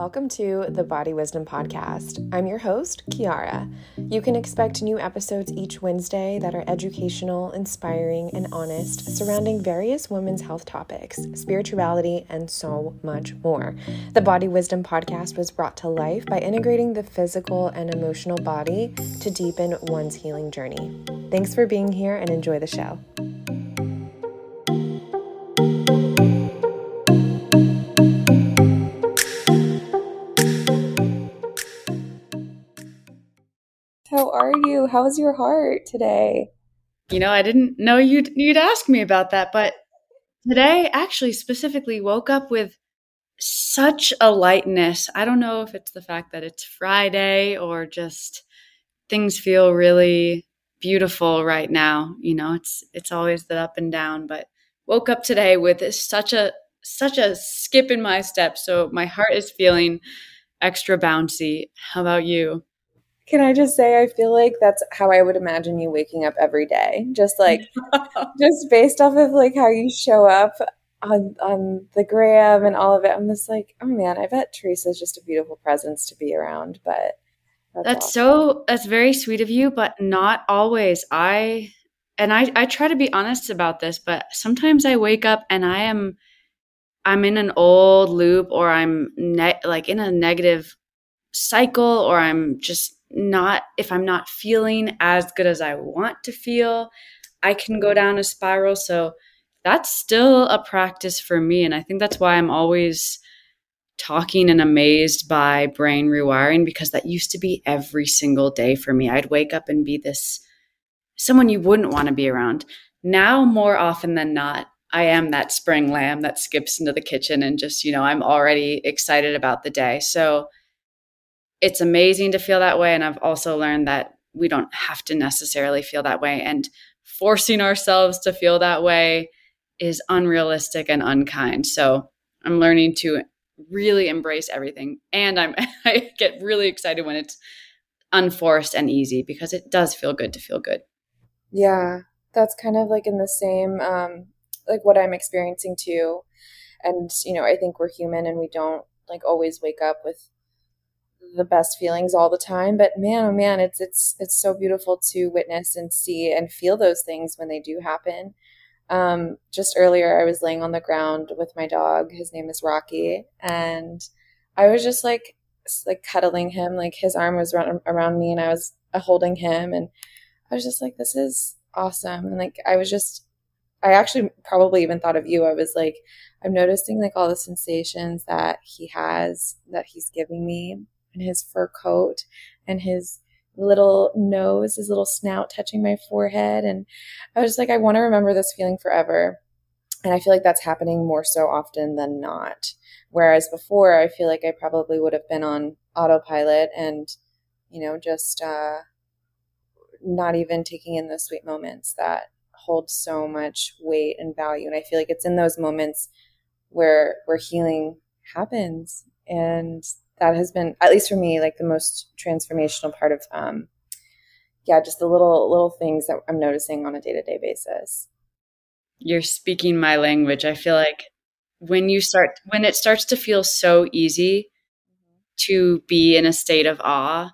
Welcome to the Body Wisdom Podcast. I'm your host, Kiara. You can expect new episodes each Wednesday that are educational, inspiring, and honest, surrounding various women's health topics, spirituality, and so much more. The Body Wisdom Podcast was brought to life by integrating the physical and emotional body to deepen one's healing journey. Thanks for being here and enjoy the show. How are you? How's your heart today? You know, I didn't know you'd you'd ask me about that, but today actually specifically woke up with such a lightness. I don't know if it's the fact that it's Friday or just things feel really beautiful right now. You know, it's it's always the up and down, but woke up today with such a such a skip in my step. So my heart is feeling extra bouncy. How about you? Can I just say, I feel like that's how I would imagine you waking up every day. Just like, just based off of like how you show up on on the gram and all of it. I'm just like, oh man, I bet Teresa's just a beautiful presence to be around. But that's, that's awesome. so that's very sweet of you, but not always. I and I I try to be honest about this, but sometimes I wake up and I am I'm in an old loop or I'm ne- like in a negative cycle or I'm just not if I'm not feeling as good as I want to feel, I can go down a spiral. So that's still a practice for me. And I think that's why I'm always talking and amazed by brain rewiring because that used to be every single day for me. I'd wake up and be this someone you wouldn't want to be around. Now, more often than not, I am that spring lamb that skips into the kitchen and just, you know, I'm already excited about the day. So it's amazing to feel that way. And I've also learned that we don't have to necessarily feel that way. And forcing ourselves to feel that way is unrealistic and unkind. So I'm learning to really embrace everything. And I'm I get really excited when it's unforced and easy because it does feel good to feel good. Yeah. That's kind of like in the same um like what I'm experiencing too. And you know, I think we're human and we don't like always wake up with the best feelings all the time but man oh man it's it's it's so beautiful to witness and see and feel those things when they do happen. Um, just earlier i was laying on the ground with my dog. His name is rocky. And i was just like like cuddling him. Like his arm was around, me and i was holding him. And i was just like this is awesome. And like i was just i actually probably even thought of you. I was like i'm noticing like all the sensations that he has that he's giving me and his fur coat and his little nose, his little snout touching my forehead. And I was just like, I want to remember this feeling forever. And I feel like that's happening more so often than not. Whereas before, I feel like I probably would have been on autopilot and, you know, just uh, not even taking in the sweet moments that hold so much weight and value. And I feel like it's in those moments where where healing happens and that has been at least for me like the most transformational part of um yeah just the little little things that i'm noticing on a day-to-day basis. You're speaking my language. I feel like when you start when it starts to feel so easy to be in a state of awe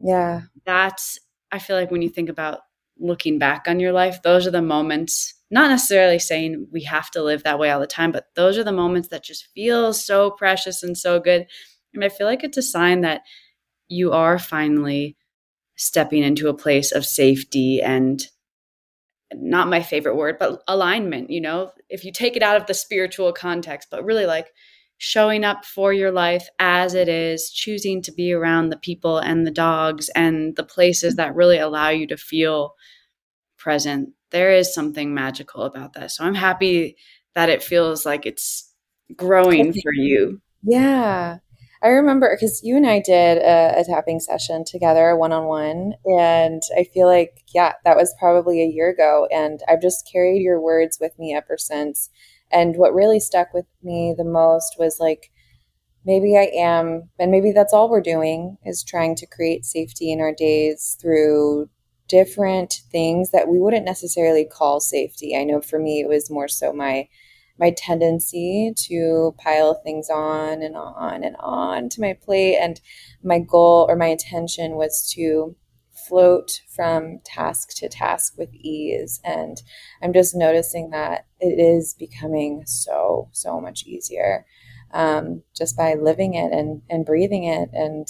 yeah. that's i feel like when you think about looking back on your life those are the moments not necessarily saying we have to live that way all the time but those are the moments that just feel so precious and so good and I feel like it's a sign that you are finally stepping into a place of safety and not my favorite word, but alignment. You know, if you take it out of the spiritual context, but really like showing up for your life as it is, choosing to be around the people and the dogs and the places that really allow you to feel present. There is something magical about that. So I'm happy that it feels like it's growing for you. Yeah. I remember because you and I did a, a tapping session together, one on one, and I feel like yeah, that was probably a year ago, and I've just carried your words with me ever since. And what really stuck with me the most was like maybe I am, and maybe that's all we're doing is trying to create safety in our days through different things that we wouldn't necessarily call safety. I know for me, it was more so my my tendency to pile things on and on and on to my plate. And my goal or my intention was to float from task to task with ease. And I'm just noticing that it is becoming so, so much easier um, just by living it and, and breathing it and,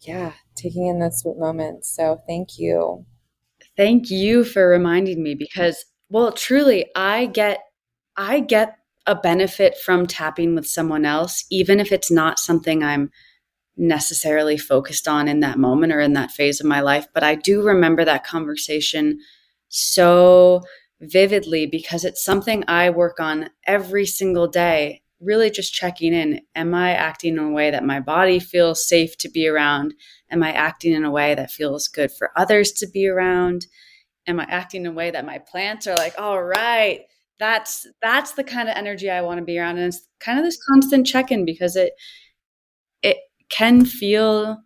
yeah, taking in those sweet moments. So thank you. Thank you for reminding me because, well, truly, I get, I get a benefit from tapping with someone else, even if it's not something I'm necessarily focused on in that moment or in that phase of my life. But I do remember that conversation so vividly because it's something I work on every single day. Really, just checking in. Am I acting in a way that my body feels safe to be around? Am I acting in a way that feels good for others to be around? Am I acting in a way that my plants are like, all right, that's that's the kind of energy I want to be around. And it's kind of this constant check-in because it it can feel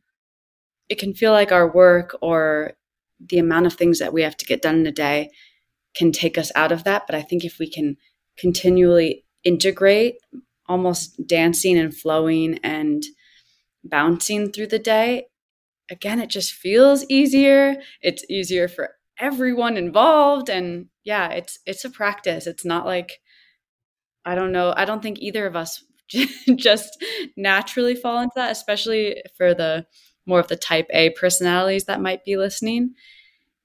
it can feel like our work or the amount of things that we have to get done in a day can take us out of that. But I think if we can continually integrate almost dancing and flowing and bouncing through the day, again, it just feels easier. It's easier for everyone involved. And yeah, it's it's a practice. It's not like I don't know. I don't think either of us just naturally fall into that, especially for the more of the type A personalities that might be listening.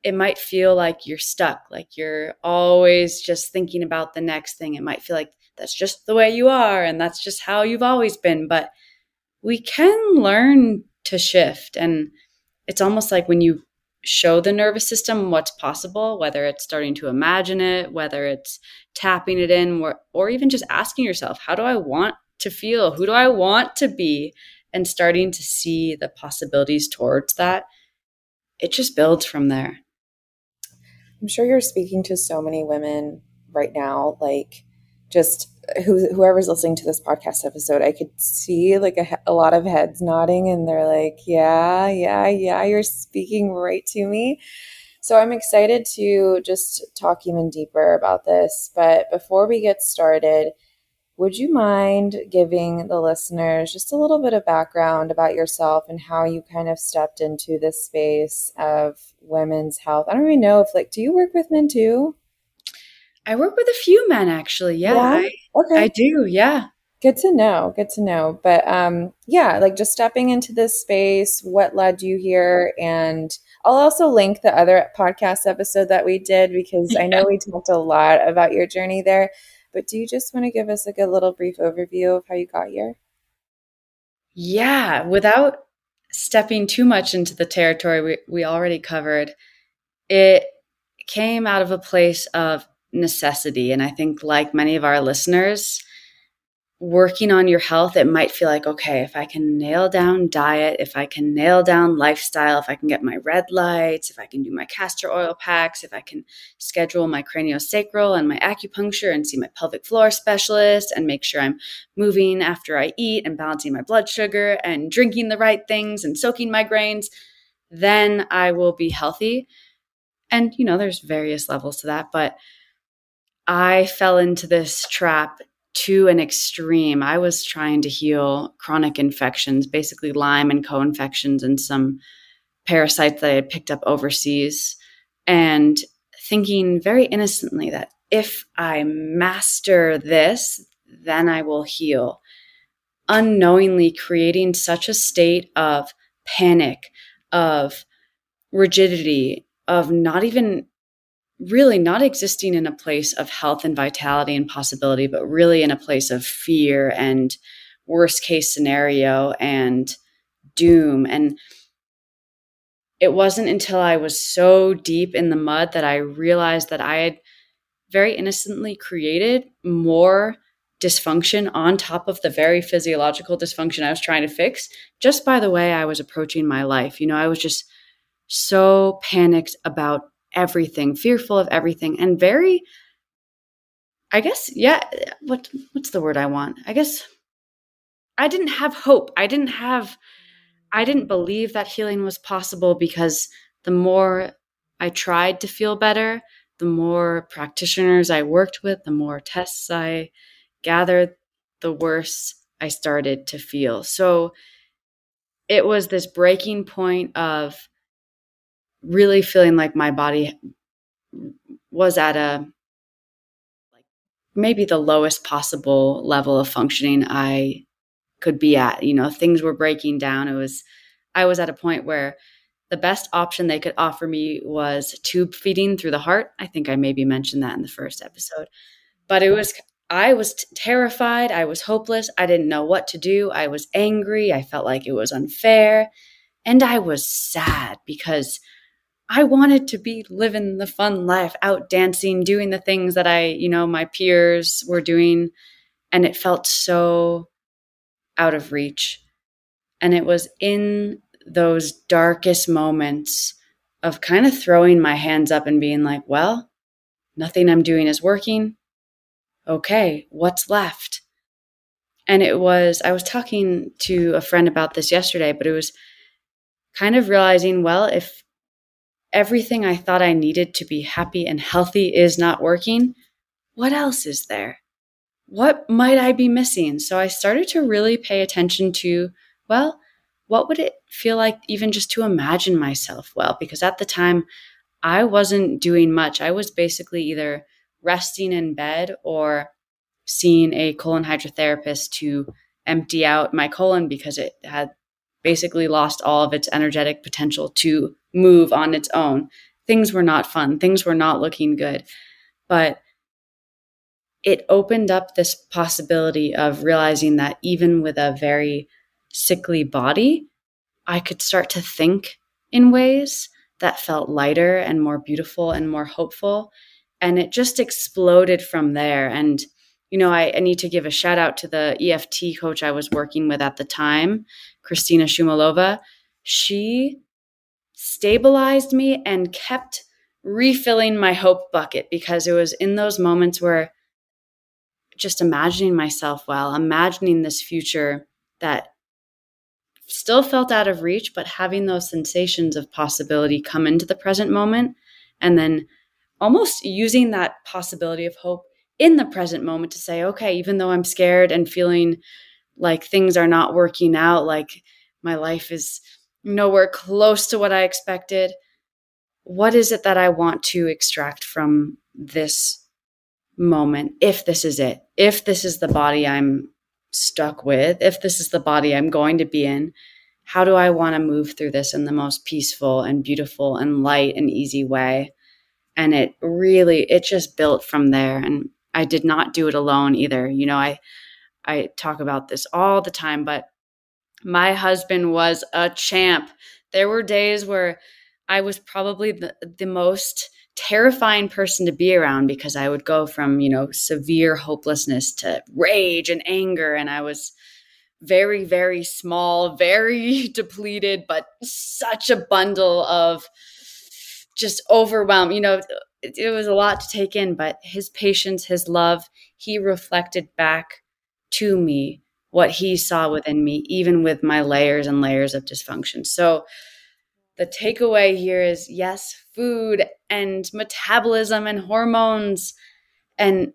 It might feel like you're stuck, like you're always just thinking about the next thing. It might feel like that's just the way you are and that's just how you've always been. But we can learn to shift. And it's almost like when you show the nervous system what's possible, whether it's starting to imagine it, whether it's tapping it in, or, or even just asking yourself, how do I want to feel? Who do I want to be? And starting to see the possibilities towards that, it just builds from there. I'm sure you're speaking to so many women right now, like just who, whoever's listening to this podcast episode, I could see like a, a lot of heads nodding and they're like, yeah, yeah, yeah, you're speaking right to me. So I'm excited to just talk even deeper about this. But before we get started, would you mind giving the listeners just a little bit of background about yourself and how you kind of stepped into this space of women's health? I don't even know if, like, do you work with men too? I work with a few men actually. Yeah. yeah? I, okay. I do. Yeah. Good to know. Good to know. But um, yeah, like just stepping into this space, what led you here? And I'll also link the other podcast episode that we did because. I know we talked a lot about your journey there. But do you just want to give us like a little brief overview of how you got here? Yeah, without stepping too much into the territory we, we already covered, it came out of a place of necessity. And I think, like many of our listeners, working on your health, it might feel like, okay, if I can nail down diet, if I can nail down lifestyle, if I can get my red lights, if I can do my castor oil packs, if I can schedule my craniosacral and my acupuncture and see my pelvic floor specialist and make sure I'm moving after I eat and balancing my blood sugar and drinking the right things and soaking my grains, then I will be healthy. And, you know, there's various levels to that, but I fell into this trap to an extreme. I was trying to heal chronic infections, basically Lyme and co infections and some parasites that I had picked up overseas, and thinking very innocently that if I master this, then I will heal. Unknowingly creating such a state of panic, of rigidity, of not even really not existing in a place of health and vitality and possibility, but really in a place of fear and worst case scenario and doom. And it wasn't until I was so deep in the mud that I realized that I had very innocently created more dysfunction on top of the very physiological dysfunction I was trying to fix just by the way I was approaching my life. You know, I was just so panicked about everything, fearful of everything, and very I guess yeah, what what's the word I want? I guess I didn't have hope. I didn't have I didn't believe that healing was possible because the more I tried to feel better, the more practitioners I worked with, the more tests I gathered, the worse I started to feel. So it was this breaking point of really feeling like my body was at a like maybe the lowest possible level of functioning I could be at. You know, things were breaking down. It was I was at a point where the best option they could offer me was tube feeding through the heart. I think I maybe mentioned that in the first episode. But it was I was t- terrified. I was hopeless. I didn't know what to do. I was angry. I felt like it was unfair. And I was sad because I wanted to be living the fun life, out dancing, doing the things that I, you know, my peers were doing. And it felt so out of reach. And it was in those darkest moments of kind of throwing my hands up and being like, well, nothing I'm doing is working. Okay, what's left? And it was, I was talking to a friend about this yesterday, but it was kind of realizing, well, if everything I thought I needed to be happy and healthy is not working, what else is there? What might I be missing? So I started to really pay attention to, well, what would it feel like even just to imagine myself well? Because at the time, I wasn't doing much. I was basically either resting in bed or seeing a colon hydrotherapist to empty out my colon because it had basically lost all of its energetic potential to move on its own. Things were not fun. Things were not looking good. But it opened up this possibility of realizing that even with a very sickly body, I could start to think in ways that felt lighter and more beautiful and more hopeful. And it just exploded from there. And, you know, I, I need to give a shout out to the EFT coach I was working with at the time, Christina Shumalova. She stabilized me and kept refilling my hope bucket because it was in those moments where just imagining myself well, imagining this future that still felt out of reach, but having those sensations of possibility come into the present moment and then almost using that possibility of hope in the present moment to say, okay, even though I'm scared and feeling like things are not working out, like my life is nowhere close to what I expected, what is it that I want to extract from this moment if this is it? If this is the body I'm stuck with, if this is the body I'm going to be in, how do I want to move through this in the most peaceful and beautiful and light and easy way? And it really, it just built from there. And I did not do it alone either. You know, I, I talk about this all the time, but my husband was a champ. There were days where I was probably the, the most terrifying person to be around because I would go from, you know, severe hopelessness to rage and anger. And I was very, very small, very depleted, but such a bundle of just overwhelmed. You know, it, it was a lot to take in, but his patience, his love, he reflected back to me what he saw within me, even with my layers and layers of dysfunction. So, the takeaway here is yes, food and metabolism and hormones and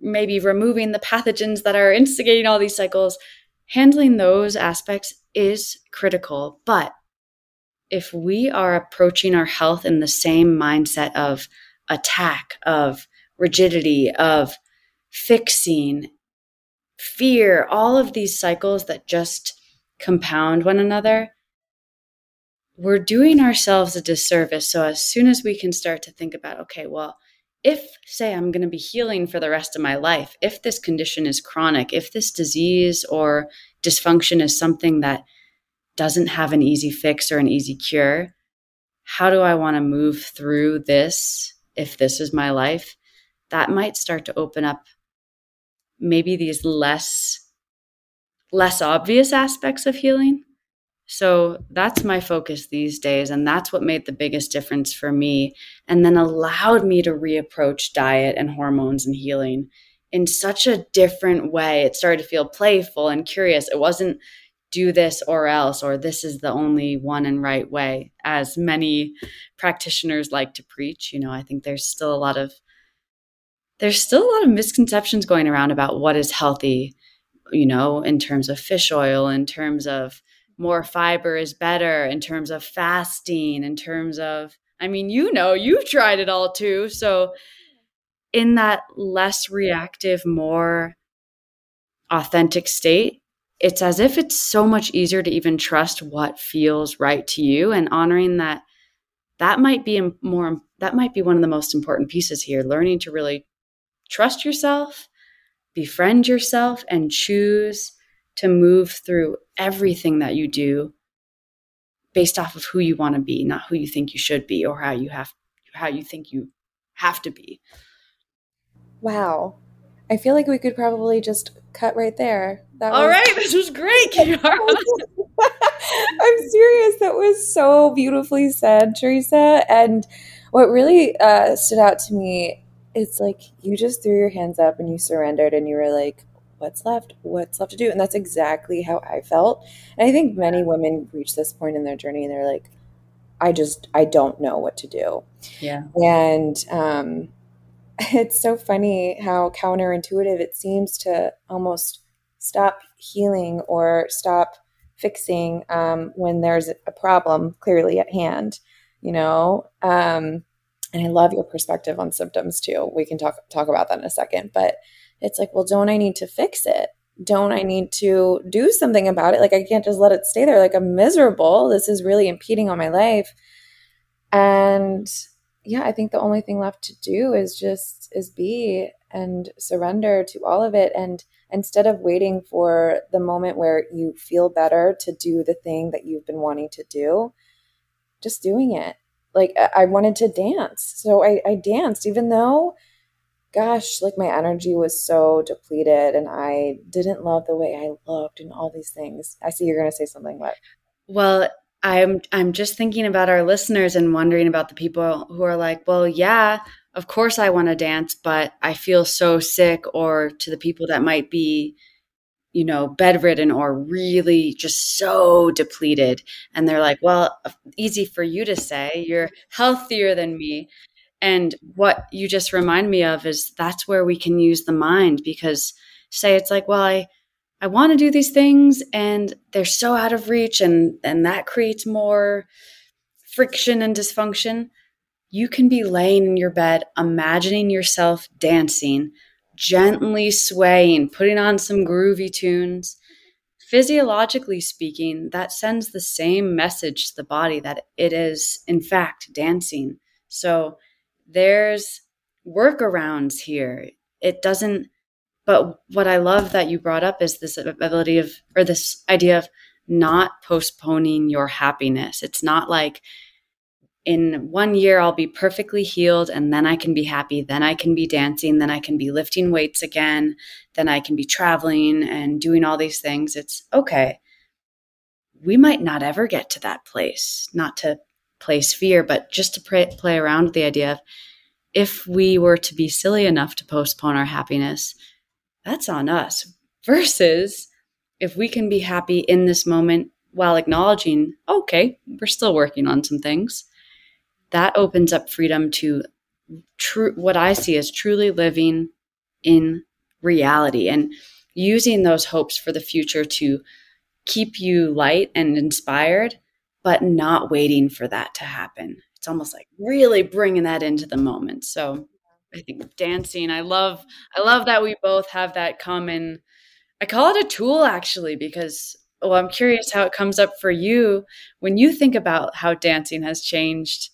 maybe removing the pathogens that are instigating all these cycles, handling those aspects is critical. But if we are approaching our health in the same mindset of attack, of rigidity, of fixing, fear, all of these cycles that just compound one another, we're doing ourselves a disservice. So as soon as we can start to think about, okay, well, if, say, I'm going to be healing for the rest of my life, if this condition is chronic, if this disease or dysfunction is something that doesn't have an easy fix or an easy cure, how do I want to move through this if this is my life? That might start to open up maybe these less less obvious aspects of healing so that's my focus these days. And that's what made the biggest difference for me. And then allowed me to reapproach diet and hormones and healing in such a different way. It started to feel playful and curious. It wasn't do this or else, or this is the only one and right way, as many practitioners like to preach. You know, I think there's still a lot of there's still a lot of misconceptions going around about what is healthy, you know, in terms of fish oil, in terms of more fiber is better, in terms of fasting, in terms of, I mean, you know, you've tried it all too. So, in that less reactive, more authentic state, it's as if it's so much easier to even trust what feels right to you and honoring that that might be more that might be one of the most important pieces here learning to really trust yourself befriend yourself and choose to move through everything that you do based off of who you want to be not who you think you should be or how you have how you think you have to be. Wow. I feel like we could probably just cut right there that All was, right, this was great, Kiara. I'm serious. That was so beautifully said, Teresa. And what really uh, stood out to me is like you just threw your hands up and you surrendered and you were like, what's left? What's left to do? And that's exactly how I felt. And I think many women reach this point in their journey and they're like, I just, I don't know what to do. Yeah. And um, it's so funny how counterintuitive it seems to almost stop healing or stop fixing um, when there's a problem clearly at hand you know? Um, and i love your perspective on symptoms too. We can talk talk about that in a second. But it's like well don't i need to fix it? Don't i need to do something about it? Like i can't just let it stay there. Like i'm miserable. This is really impeding on my life. And yeah i think the only thing left to do is just is be and surrender to all of it and instead of waiting for the moment where you feel better to do the thing that you've been wanting to do, just doing it. Like I wanted to dance. So I, I danced, even though, gosh, like my energy was so depleted and I didn't love the way I looked and all these things. I see you're going to say something, but. Well, I'm I'm just thinking about our listeners and wondering about the people who are like, well, yeah, of course I want to dance, but I feel so sick, or to the people that might be, you know, bedridden or really just so depleted. And they're like, well, easy for you to say, you're healthier than me. And what you just remind me of is that's where we can use the mind because say it's like, well, I, I want to do these things and they're so out of reach and, and that creates more friction and dysfunction you can be laying in your bed, imagining yourself dancing, gently swaying, putting on some groovy tunes. Physiologically speaking, that sends the same message to the body that it is, in fact, dancing. So there's workarounds here. It doesn't, but what I love that you brought up is this ability of, or this idea of not postponing your happiness. It's not like, in one year I'll be perfectly healed and then I can be happy. Then I can be dancing. Then I can be lifting weights again. Then I can be traveling and doing all these things. It's okay. We might not ever get to that place, not to place fear, but just to play, play around with the idea of if we were to be silly enough to postpone our happiness, that's on us. Versus if we can be happy in this moment while acknowledging, okay, we're still working on some things that opens up freedom to true what I see as truly living in reality and using those hopes for the future to keep you light and inspired, but not waiting for that to happen. It's almost like really bringing that into the moment. So I think dancing, I love, I love that we both have that common. I call it a tool actually because well, I'm curious how it comes up for you when you think about how dancing has changed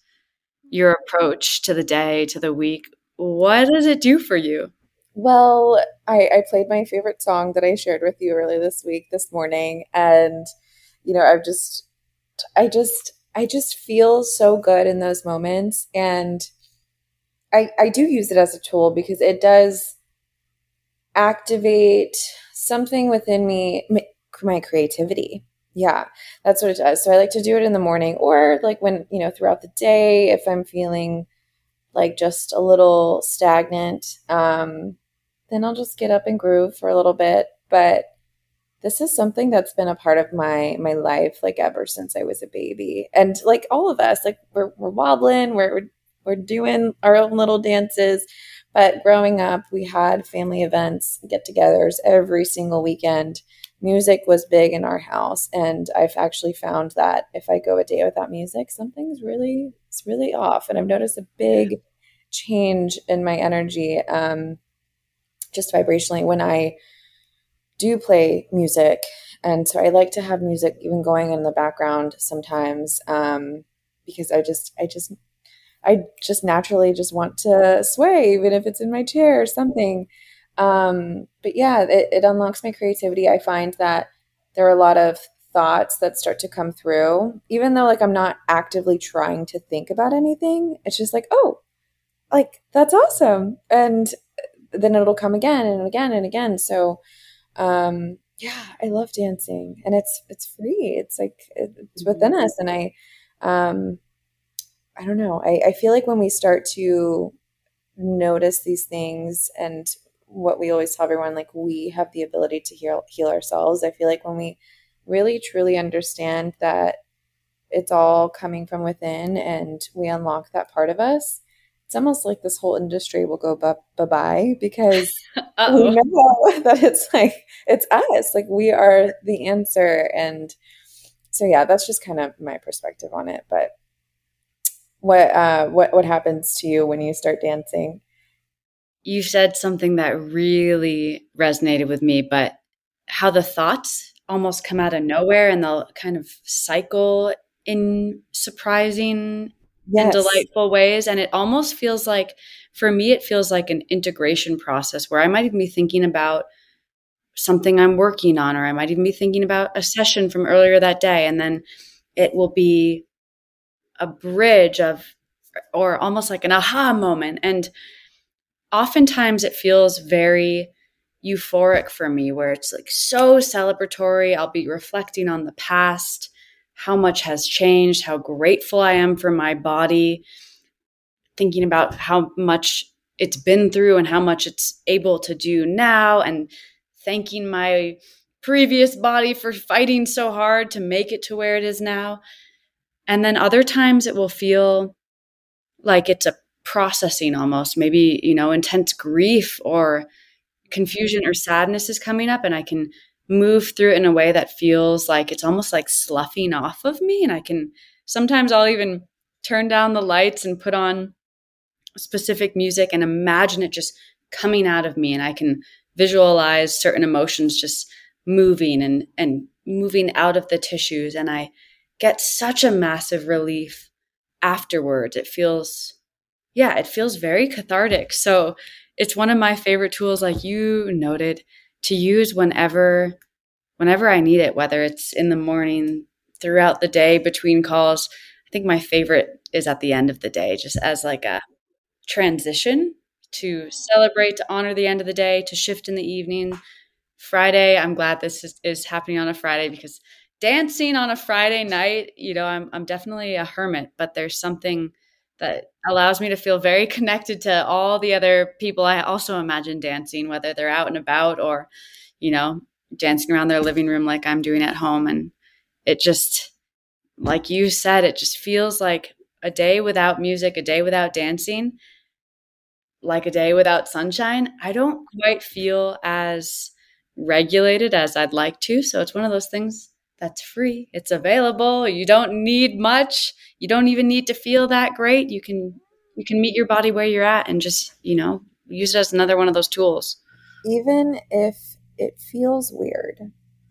your approach to the day, to the week. What does it do for you? Well, I, I played my favorite song that I shared with you earlier this week, this morning, and you know, I've just, I just, I just feel so good in those moments, and I, I do use it as a tool because it does activate something within me, my creativity. Yeah that's what it does. So i like to do it in the morning or like when you know throughout the day if i'm feeling like just a little stagnant um then i'll just get up and groove for a little bit. But this is something that's been a part of my my life like ever since I was a baby. And like all of us, like we're we're wobbling, we're we're, doing our own little dances. But growing up, we had family events, get-togethers every single weekend. Music was big in our house, and I've actually found that if I go a day without music, something's really it's really off, and I've noticed a big change in my energy, um, just vibrationally when I do play music. And so I like to have music even going in the background sometimes um, because I just, I just, I just naturally just want to sway, even if it's in my chair or something. Um, but yeah, it, it unlocks my creativity. I find that there are a lot of thoughts that start to come through, even though like I'm not actively trying to think about anything. It's just like, oh, like that's awesome. And then it'll come again and again and again. So um, yeah, I love dancing, and it's it's free. It's like it's within us, and I, um, I don't know. I, I feel like when we start to notice these things and what we always tell everyone like we have the ability to heal heal ourselves i feel like when we really truly understand that it's all coming from within and we unlock that part of us it's almost like this whole industry will go bye bye because we know that it's like it's us like we are the answer and so yeah that's just kind of my perspective on it but what uh what what happens to you when you start dancing you said something that really resonated with me but how the thoughts almost come out of nowhere and they'll kind of cycle in surprising yes. in delightful ways. And it almost feels like, for me, it feels like an integration process where I might even be thinking about something I'm working on, or I might even be thinking about a session from earlier that day. And then it will be a bridge of, or almost like an aha moment. And oftentimes it feels very euphoric for me, where it's like so celebratory. I'll be reflecting on the past how much has changed, how grateful I am for my body, thinking about how much it's been through and how much it's able to do now, and thanking my previous body for fighting so hard to make it to where it is now. And then other times it will feel like it's a processing almost, maybe, you know, intense grief or confusion or sadness is coming up, and I can move through it in a way that feels like it's almost like sloughing off of me. And I can sometimes I'll even turn down the lights and put on specific music and imagine it just coming out of me. And I can visualize certain emotions just moving and, and moving out of the tissues. And I get such a massive relief afterwards. It feels, yeah, it feels very cathartic. So it's one of my favorite tools, like you noted to use whenever whenever I need it, whether it's in the morning, throughout the day, between calls. I think my favorite is at the end of the day, just as like a transition to celebrate, to honor the end of the day, to shift in the evening. Friday, I'm glad this is, is happening on a Friday because dancing on a Friday night, you know, I'm I'm definitely a hermit, but there's something that allows me to feel very connected to all the other people I also imagine dancing, whether they're out and about or, you know, dancing around their living room like I'm doing at home. And it just, like you said, it just feels like a day without music, a day without dancing, like a day without sunshine. I don't quite feel as regulated as I'd like to. So it's one of those things that's free. It's available. You don't need much. You don't even need to feel that great. You can you can meet your body where you're at and just, you know, use it as another one of those tools. Even if it feels weird.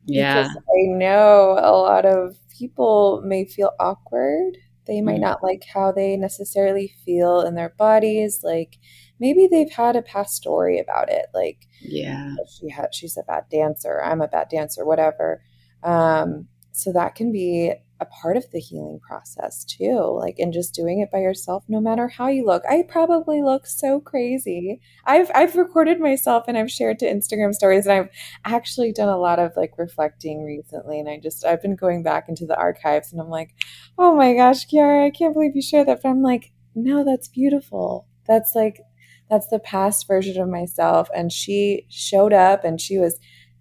Yeah. Because I know a lot of people may feel awkward. They might mm not like how they necessarily feel in their bodies. Like maybe they've had a past story about it. Like, yeah, she had, she's a bad dancer. I'm a bad dancer, whatever. Um, so that can be a part of the healing process too like and just doing it by yourself no matter how you look. I probably look so crazy. I've i've recorded myself and i've shared to instagram stories and i've actually done a lot of like reflecting recently and i just i've been going back into the archives and i'm like oh my gosh kiara i can't believe you shared that. But i'm like no that's beautiful. That's like that's the past version of myself. And she showed up and she was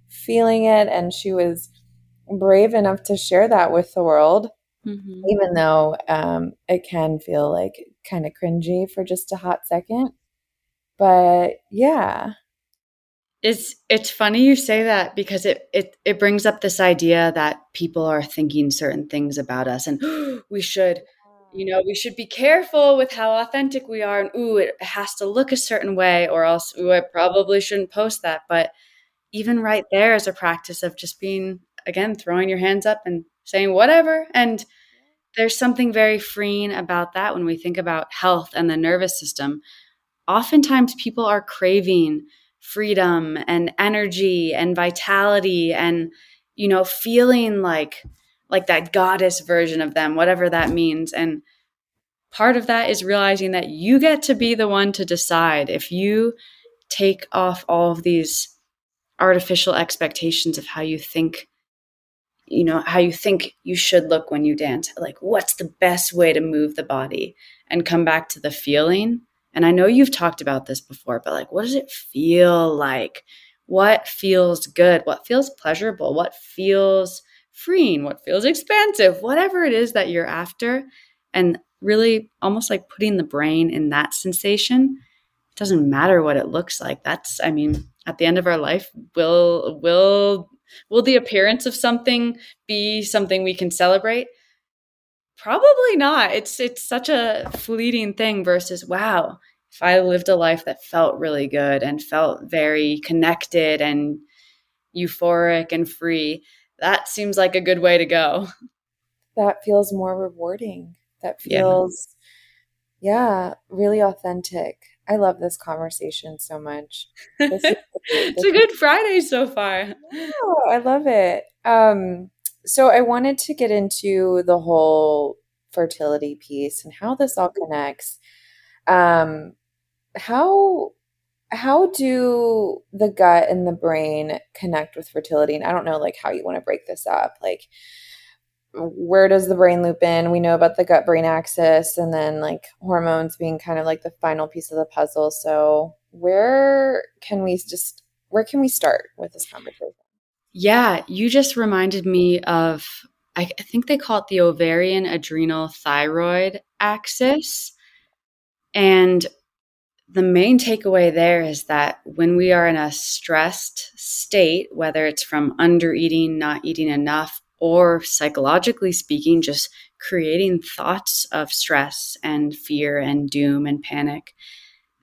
feeling it and she was brave enough to share that with the world mm-hmm. even though um, it can feel like kind of cringy for just a hot second. But yeah. It's it's funny you say that because it it it brings up this idea that people are thinking certain things about us and we should you know we should be careful with how authentic we are and ooh it has to look a certain way or else ooh I probably shouldn't post that. But even right there is a practice of just being again throwing your hands up and saying whatever. And there's something very freeing about that when we think about health and the nervous system. Oftentimes people are craving freedom and energy and vitality and you know feeling like like that goddess version of them whatever that means. And part of that is realizing that you get to be the one to decide if you take off all of these artificial expectations of how you think you know how you think you should look when you dance like what's the best way to move the body and come back to the feeling and I know you've talked about this before, but like, what does it feel like? What feels good? What feels pleasurable? What feels freeing? What feels expansive? Whatever it is that you're after. And really almost like putting the brain in that sensation. It doesn't matter what it looks like. That's, I mean, at the end of our life, will, will, will the appearance of something be something we can celebrate? Probably not. It's it's such a fleeting thing versus wow, if I lived a life that felt really good and felt very connected and euphoric and free, that seems like a good way to go. That feels more rewarding. That feels yeah, yeah really authentic. I love this conversation so much. This is, it's a good Friday so far. Oh, I love it. Um, so I wanted to get into the whole fertility piece and how this all connects. Um, how how do the gut and the brain connect with fertility? And I don't know like how you want to break this up. Like where does the brain loop in? We know about the gut brain axis and then like hormones being kind of like the final piece of the puzzle. So where can we just where can we start with this conversation? Yeah, you just reminded me of, I, think they call it the ovarian adrenal thyroid axis. And the main takeaway there is that when we are in a stressed state, whether it's from under eating, not eating enough, or psychologically speaking, just creating thoughts of stress and fear and doom and panic,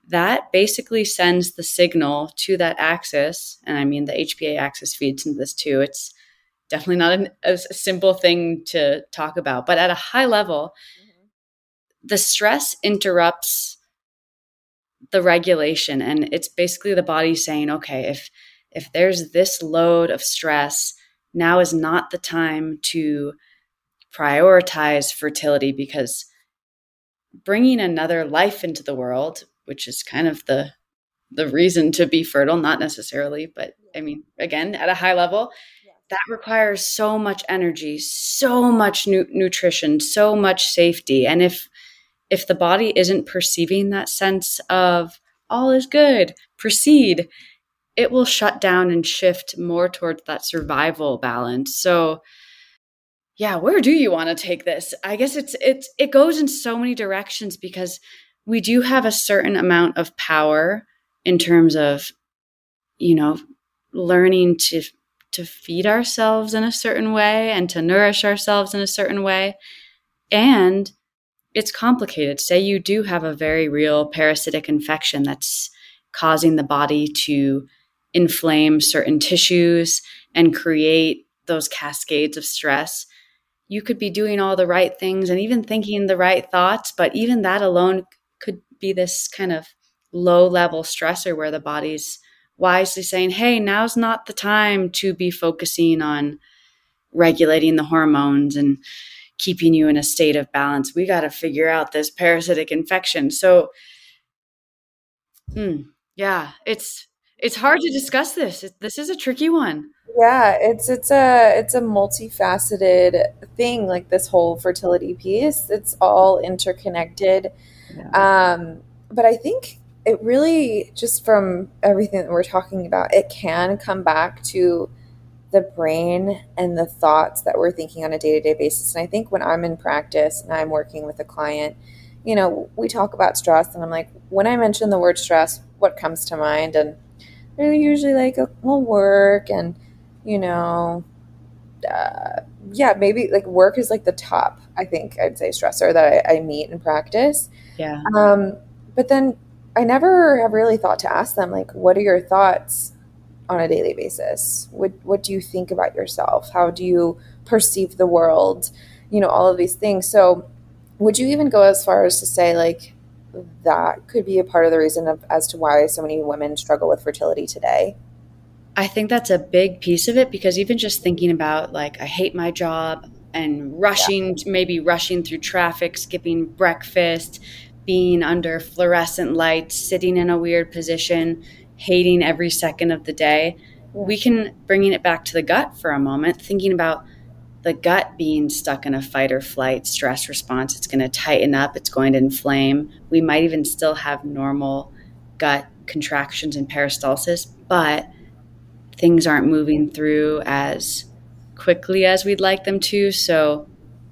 that basically sends the signal to that axis. And I mean, the HPA axis feeds into this too. It's definitely not an, a simple thing to talk about, but at a high level, mm-hmm. the stress interrupts the regulation. And it's basically the body saying, okay, if, if there's this load of stress, now is not the time to prioritize fertility because bringing another life into the world which is kind of the the reason to be fertile, not necessarily, but I mean, again, at a high level, that requires so much energy, so much nu- nutrition, so much safety. And if if the body isn't perceiving that sense of all is good, proceed, it will shut down and shift more towards that survival balance. So yeah, where do you want to take this? I guess it's it's it goes in so many directions because we do have a certain amount of power in terms of you know learning to to feed ourselves in a certain way and to nourish ourselves in a certain way and it's complicated say you do have a very real parasitic infection that's causing the body to inflame certain tissues and create those cascades of stress you could be doing all the right things and even thinking the right thoughts but even that alone could be this kind of low level stressor where the body's wisely saying, hey, now's not the time to be focusing on regulating the hormones and keeping you in a state of balance. We got to figure out this parasitic infection. So, hmm, yeah, it's it's hard to discuss this. It, this is a tricky one. Yeah, it's it's a it's a multifaceted thing. Like this whole fertility piece, it's all interconnected yeah. Um, but I think it really, just from everything that we're talking about, it can come back to the brain and the thoughts that we're thinking on a day-to-day basis and i think when i'm in practice and i'm working with a client you know we talk about stress and i'm like when i mention the word stress what comes to mind and they're usually like well work and you know uh, yeah maybe like work is like the top i think i'd say stressor that I, I meet in practice yeah um but then i never have really thought to ask them like what are your thoughts on a daily basis? What what do you think about yourself? How do you perceive the world? You know, all of these things. So, would you even go as far as to say like that could be a part of the reason of as to why so many women struggle with fertility today? I think that's a big piece of it because even just thinking about like I hate my job and rushing yeah. maybe rushing through traffic, skipping breakfast, being under fluorescent lights, sitting in a weird position, hating every second of the day, we can bringing it back to the gut for a moment, thinking about the gut being stuck in a fight or flight stress response. It's going to tighten up, it's going to inflame. We might even still have normal gut contractions and peristalsis, but things aren't moving through as quickly as we'd like them to. So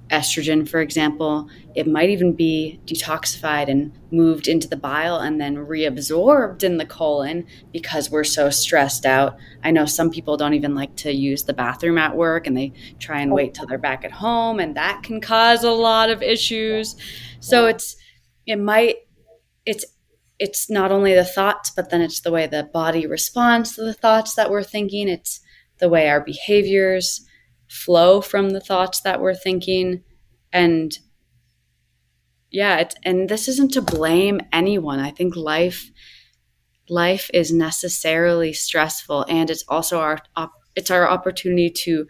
estrogen, for example, it might even be detoxified and moved into the bile and then reabsorbed in the colon because we're so stressed out. I know some people don't even like to use the bathroom at work and they try and wait till they're back at home, and that can cause a lot of issues. So it's, it might, it's, it's not only the thoughts, but then it's the way the body responds to the thoughts that we're thinking. It's the way our behaviors flow from the thoughts that we're thinking. And yeah and this isn't to blame anyone. I think life life is necessarily stressful and it's also our it's our opportunity to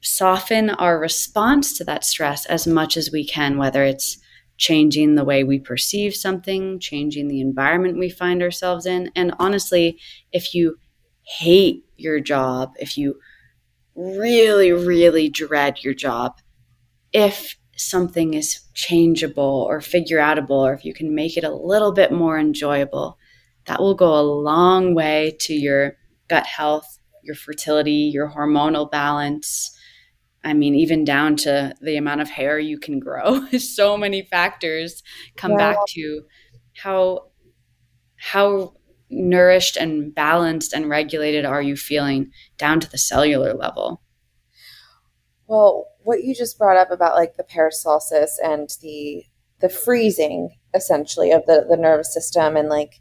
soften our response to that stress as much as we can whether it's changing the way we perceive something changing the environment we find ourselves in. And honestly if you hate your job if you really, really dread your job, if something is changeable or figure outable, or if you can make it a little bit more enjoyable, that will go a long way to your gut health, your fertility, your hormonal balance. I mean, even down to the amount of hair you can grow. so many factors come yeah. back to how how nourished and balanced and regulated are you feeling down to the cellular level? Well, what you just brought up about like the peristalsis and the the freezing essentially of the, the nervous system and like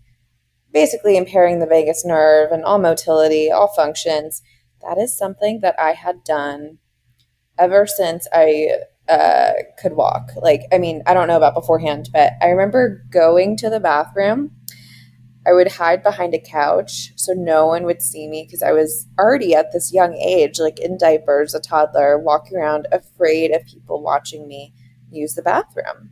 basically impairing the vagus nerve and all motility, all functions, that is something that I had done ever since I uh, could walk. Like, I mean, I don't know about beforehand, but I remember going to the bathroom I would hide behind a couch so no one would see me because I was already at this young age, like in diapers, a toddler, walking around afraid of people watching me use the bathroom.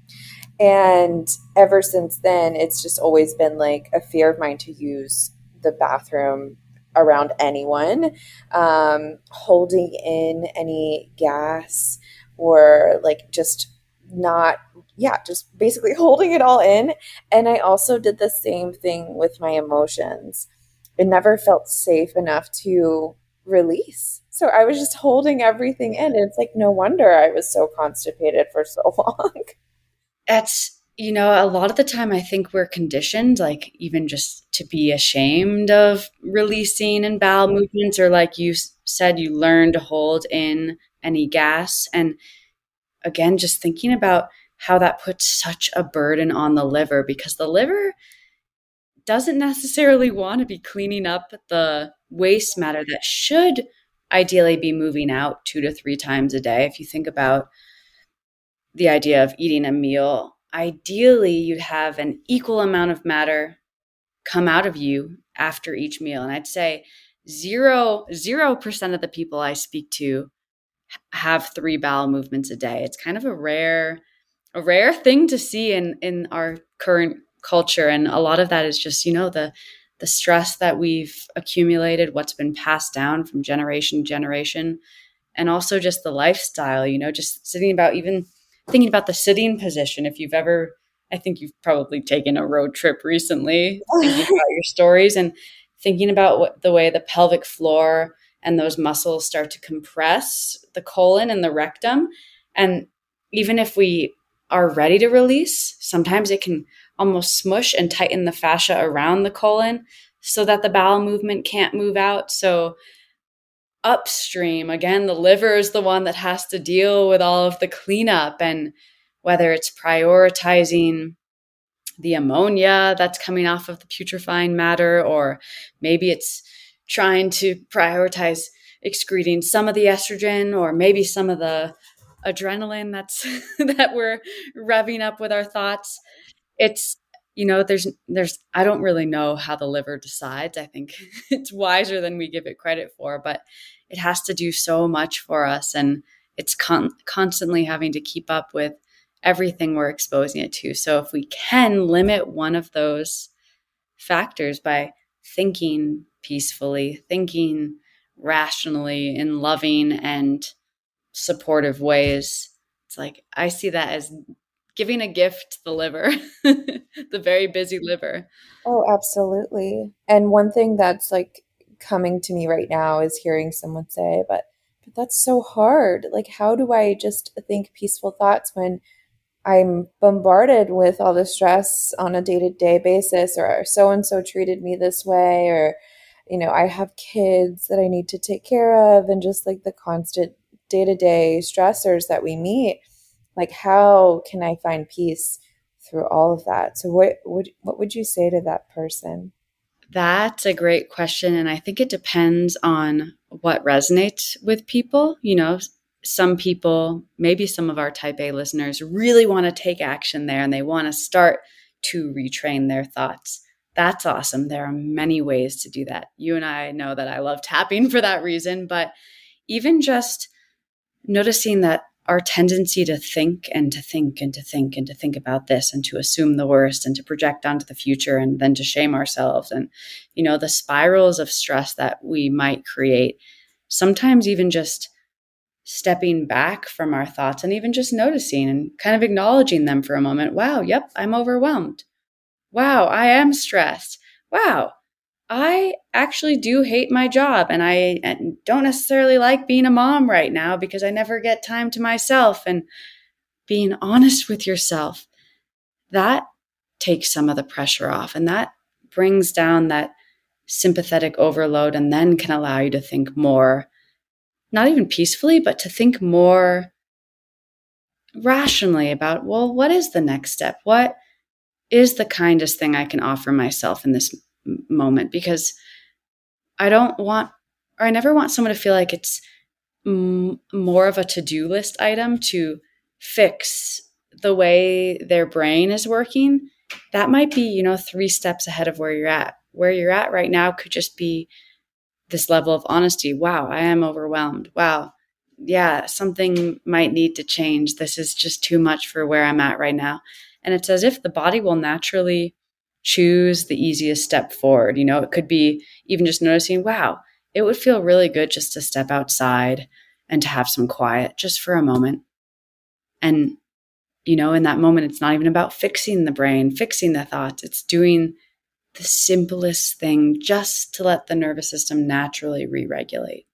And ever since then, it's just always been like a fear of mine to use the bathroom around anyone, um, holding in any gas or like just not yeah, just basically holding it all in. And I also did the same thing with my emotions. It never felt safe enough to release. So I was just holding everything in. And it's like, no wonder I was so constipated for so long. That's, you know, a lot of the time I think we're conditioned, like even just to be ashamed of releasing and bowel mm-hmm. movements, or like you said, you learn to hold in any gas. And again, just thinking about how that puts such a burden on the liver because the liver doesn't necessarily want to be cleaning up the waste matter that should ideally be moving out two to three times a day. If you think about the idea of eating a meal, ideally you'd have an equal amount of matter come out of you after each meal. And I'd say zero zero percent of the people I speak to have three bowel movements a day. It's kind of a rare a rare thing to see in in our current culture and a lot of that is just you know the the stress that we've accumulated what's been passed down from generation to generation and also just the lifestyle you know just sitting about even thinking about the sitting position if you've ever i think you've probably taken a road trip recently thinking about your stories and thinking about what the way the pelvic floor and those muscles start to compress the colon and the rectum. And even if we are ready to release, sometimes it can almost smush and tighten the fascia around the colon so that the bowel movement can't move out. So, upstream, again, the liver is the one that has to deal with all of the cleanup and whether it's prioritizing the ammonia that's coming off of the putrefying matter, or maybe it's trying to prioritize excreting some of the estrogen or maybe some of the adrenaline that's that we're revving up with our thoughts. It's you know there's there's i don't really know how the liver decides. I think it's wiser than we give it credit for but it has to do so much for us and it's con- constantly having to keep up with everything we're exposing it to. So if we can limit one of those factors by thinking peacefully thinking rationally in loving and supportive ways it's like i see that as giving a gift to the liver, the very busy liver. Oh, absolutely. And one thing that's like coming to me right now is hearing someone say, but but that's so hard. Like how do I just think peaceful thoughts when I'm bombarded with all the stress on a day-to-day basis or so and so treated me this way or you know, I have kids that I need to take care of and just like the constant day-to-day stressors that we meet like how can i find peace through all of that? So what would what would you say to that person? That's a great question and i think it depends on what resonates with people. You know some people maybe some of our type a listeners really want to take action there and they want to start to retrain their thoughts. That's awesome. There are many ways to do that. You and i know that i love tapping for that reason but even just noticing that our tendency to think and to think and to think and to think about this and to assume the worst and to project onto the future and then to shame ourselves and you know the spirals of stress that we might create sometimes even just stepping back from our thoughts and even just noticing and kind of acknowledging them for a moment. Wow yep i'm overwhelmed. Wow i am stressed. Wow I actually do hate my job and I don't necessarily like being a mom right now because I never get time to myself. And being honest with yourself, that takes some of the pressure off and that brings down that sympathetic overload and then can allow you to think more, not even peacefully, but to think more rationally about, well, what is the next step? What is the kindest thing I can offer myself in this moment because I don't want, or I never want someone to feel like it's m- more of a to do list item to fix the way their brain is working. That might be, you know, three steps ahead of where you're at. Where you're at right now could just be this level of honesty. Wow, I am overwhelmed. Wow, yeah, something might need to change. This is just too much for where I'm at right now. And it's as if the body will naturally choose the easiest step forward. You know, it could be even just noticing, wow, it would feel really good just to step outside and to have some quiet just for a moment. And, you know, in that moment, it's not even about fixing the brain, fixing the thoughts. It's doing the simplest thing just to let the nervous system naturally re-regulate.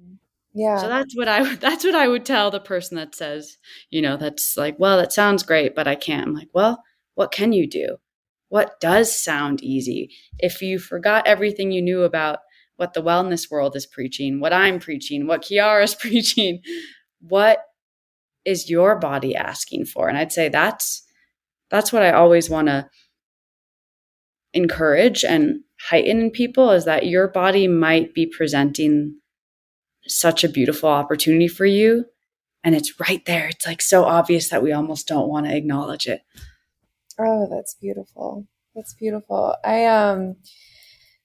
Mm-hmm. Yeah. So that's what I that's what I would tell the person that says, you know, that's like, well, that sounds great, but I can't. I'm like, well, what can you do? What does sound easy. If you forgot everything you knew about what the wellness world is preaching, what I'm preaching, what Kiara is preaching, what is your body asking for? And I'd say that's that's what I always want to encourage and heighten in people is that your body might be presenting such a beautiful opportunity for you and it's right there. It's like so obvious that we almost don't want to acknowledge it. Oh, that's beautiful. That's beautiful. I um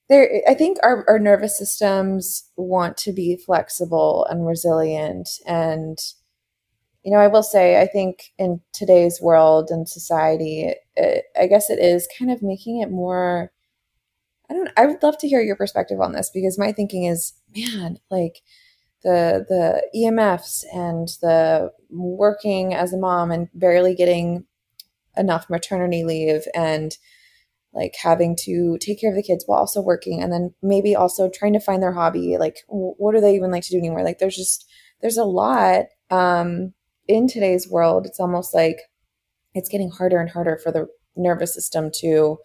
there I think our, our nervous systems want to be flexible and resilient and you know, I will say I think in today's world and society, it, I guess it is kind of making it more I don't I would love to hear your perspective on this because my thinking is, man, like the the EMFs and the working as a mom and barely getting enough maternity leave and like having to take care of the kids while also working and then maybe also trying to find their hobby like what do they even like to do anymore? Like there's just there's a lot um in today's world it's almost like it's getting harder and harder for the nervous system to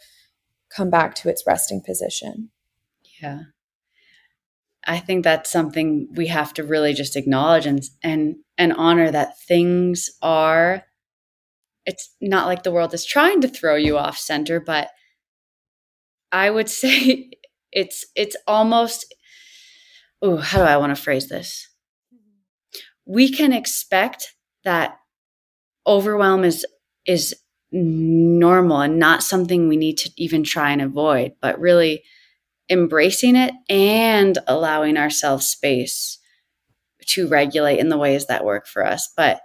come back to its resting position. Yeah. I think that's something we have to really just acknowledge and and and honor that things are it's not like the world is trying to throw you off center but I would say it's it's almost oh, how do I want to phrase this? We can expect that overwhelm is is normal and not something we need to even try and avoid, but really embracing it and allowing ourselves space to regulate in the ways that work for us. But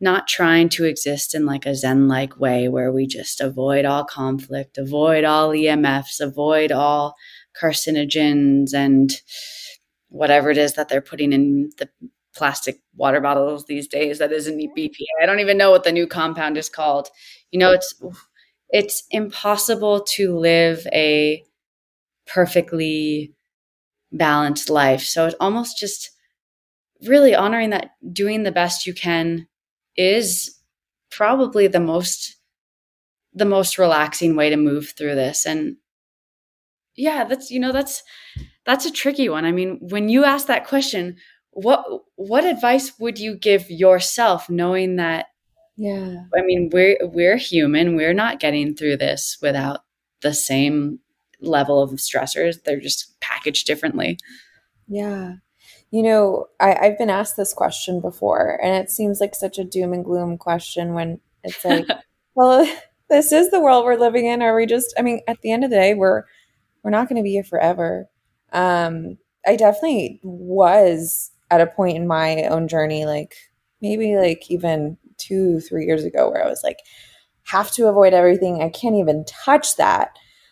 not trying to exist in like a Zen like way where we just avoid all conflict, avoid all EMFs, avoid all carcinogens and whatever it is that they're putting in the plastic water bottles these days that isn't BPA. I don't even know what the new compound is called. You know, it's it's impossible to live a perfectly balanced life. So it's almost just really honoring that doing the best you can is probably the most the most relaxing way to move through this. And yeah that's you know that's that's a tricky one. I mean when you ask that question what what advice would you give yourself knowing that yeah. I mean we're we're human. We're not getting through this without the same level of stressors. They're just packaged differently. Yeah you know, I, I've been asked this question before, and it seems like such a doom and gloom question when it's like, well, this is the world we're living in. Are we just? I mean, at the end of the day, we're we're not going to be here forever. Um, I definitely was at a point in my own journey, like maybe like even two, three years ago, where I was like, have to avoid everything. I can't even touch that.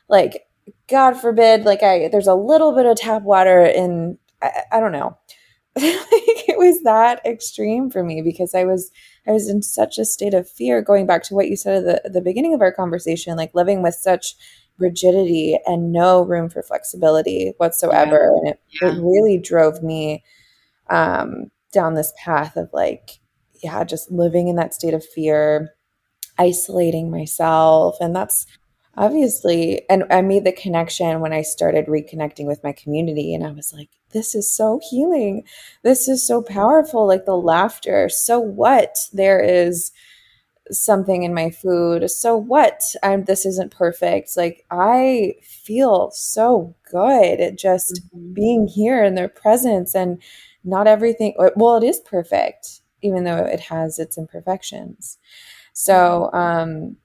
Like, God forbid, like I there's a little bit of tap water in I, I don't know. it was that extreme for me because I was I was in such a state of fear going back to what you said at the, the beginning of our conversation like living with such rigidity and no room for flexibility whatsoever yeah. and it, yeah. it really drove me um, down this path of like yeah just living in that state of fear isolating myself and that's obviously and i made the connection when i started reconnecting with my community and i was like this is so healing. This is so powerful. Like the laughter. So what? There is something in my food. So what? I'm this isn't perfect. Like i feel so good at just mm-hmm. being here in their presence and not everything well it is perfect even though it has its imperfections. So um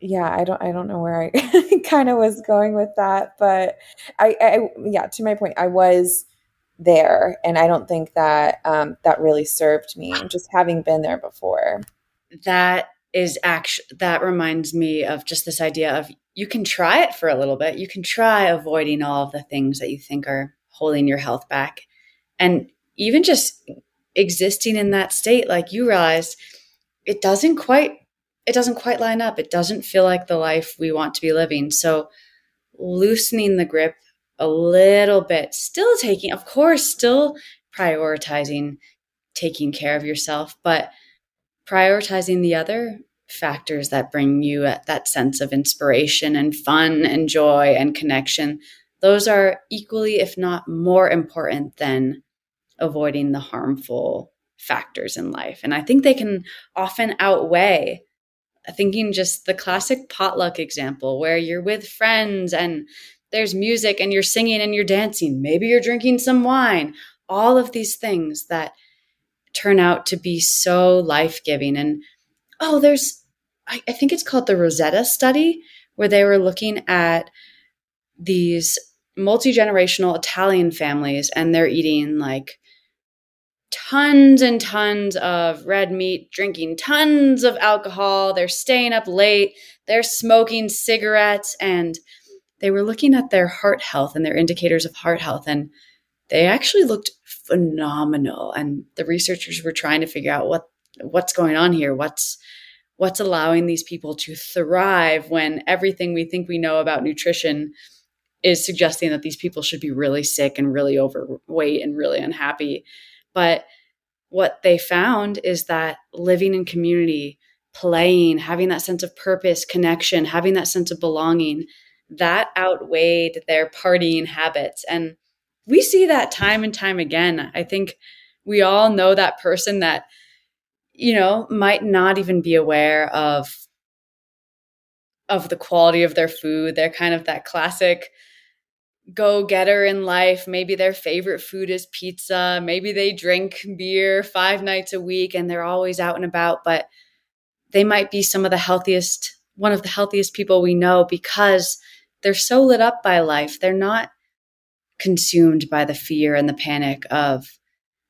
yeah, I don't I don't know where I kind of was going with that, but I, I yeah, to my point, I was there and I don't think that um that really served me just having been there before. That is actually that reminds me of just this idea of you can try it for a little bit. You can try avoiding all of the things that you think are holding your health back. And even just existing in that state like you realize it doesn't quite it doesn't quite line up. It doesn't feel like the life we want to be living. So, loosening the grip a little bit, still taking, of course, still prioritizing taking care of yourself, but prioritizing the other factors that bring you that sense of inspiration and fun and joy and connection. Those are equally, if not more important than avoiding the harmful factors in life. And I think they can often outweigh thinking just the classic potluck example where you're with friends and there's music and you're singing and you're dancing. Maybe you're drinking some wine. All of these things that turn out to be so life giving. And oh, there's, I, I think it's called the Roseto study, where they were looking at these multi generational Italian families and they're eating like tons and tons of red meat, drinking tons of alcohol. They're staying up late. They're smoking cigarettes. And they were looking at their heart health and their indicators of heart health. And they actually looked phenomenal. And the researchers were trying to figure out what what's going on here. What's what's allowing these people to thrive when everything we think we know about nutrition is suggesting that these people should be really sick and really overweight and really unhappy. But what they found is that living in community, playing, having that sense of purpose, connection, having that sense of belonging, that outweighed their partying habits. And we see that time and time again. I think we all know that person that, you know, might not even be aware of of the quality of their food. They're kind of that classic go getter in life. Maybe their favorite food is pizza. Maybe they drink beer five nights a week and they're always out and about, but they might be some of the healthiest, one of the healthiest people we know because they're so lit up by life. They're not consumed by the fear and the panic of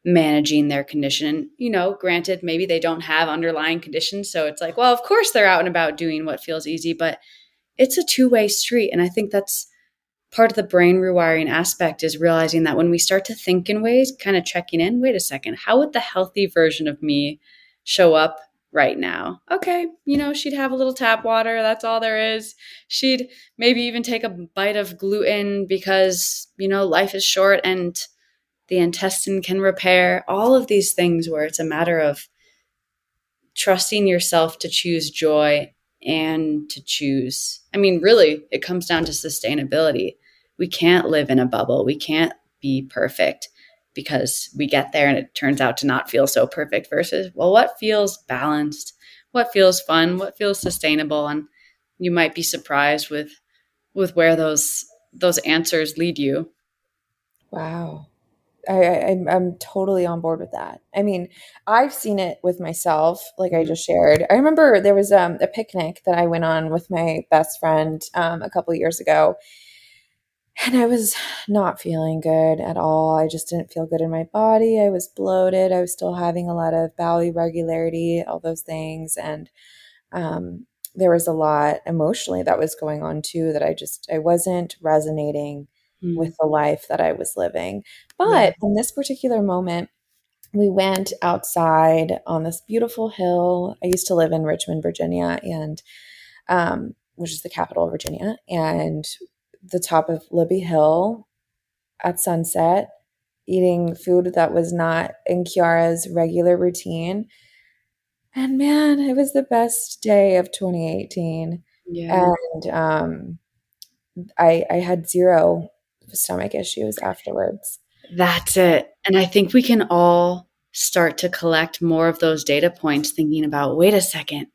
managing their condition. You know, granted, maybe they don't have underlying conditions. So it's like, well, of course they're out and about doing what feels easy, but it's a two way street. And I think that's part of the brain rewiring aspect is realizing that when we start to think in ways, kind of checking in, wait a second, how would the healthy version of me show up right now. Okay, you know, she'd have a little tap water. That's all there is. She'd maybe even take a bite of gluten because, you know, life is short and the intestine can repair. All of these things where it's a matter of trusting yourself to choose joy and to choose. I mean, really, it comes down to sustainability. We can't live in a bubble, we can't be perfect because we get there and it turns out to not feel so perfect versus well what feels balanced? What feels fun? What feels sustainable? And you might be surprised with with where those those answers lead you. Wow. I, I i'm totally on board with that. I mean i've seen it with myself like i just shared. I remember there was um, a picnic that i went on with my best friend um, a couple years ago and I was not feeling good at all. I just didn't feel good in my body. I was bloated. I was still having a lot of bowel irregularity, all those things. And um, there was a lot emotionally that was going on too that I just, I wasn't resonating mm. with the life that I was living. But yeah. in this particular moment, we went outside on this beautiful hill. I used to live in Richmond, Virginia, and um, which is the capital of Virginia. And the top of Libby Hill at sunset, eating food that was not in Kiara's regular routine. And man, it was the best day of 2018. Yeah. And um, I I had zero stomach issues afterwards. That's it. And I think we can all start to collect more of those data points thinking about wait a second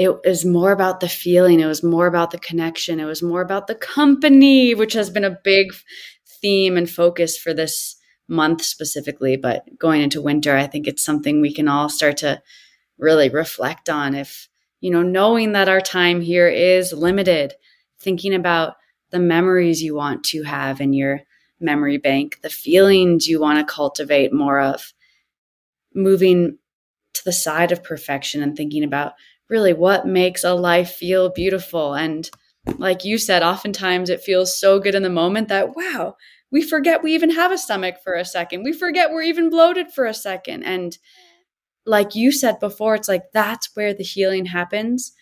it was more about the feeling. It was more about the connection. It was more about the company, which has been a big theme and focus for this month specifically. But going into winter, I think it's something we can all start to really reflect on. If, you know, knowing that our time here is limited, thinking about the memories you want to have in your memory bank, the feelings you want to cultivate more of, moving to the side of perfection and thinking about really what makes a life feel beautiful. And like you said, oftentimes it feels so good in the moment that, wow, we forget we even have a stomach for a second. We forget we're even bloated for a second. And like you said before, it's like that's where the healing happens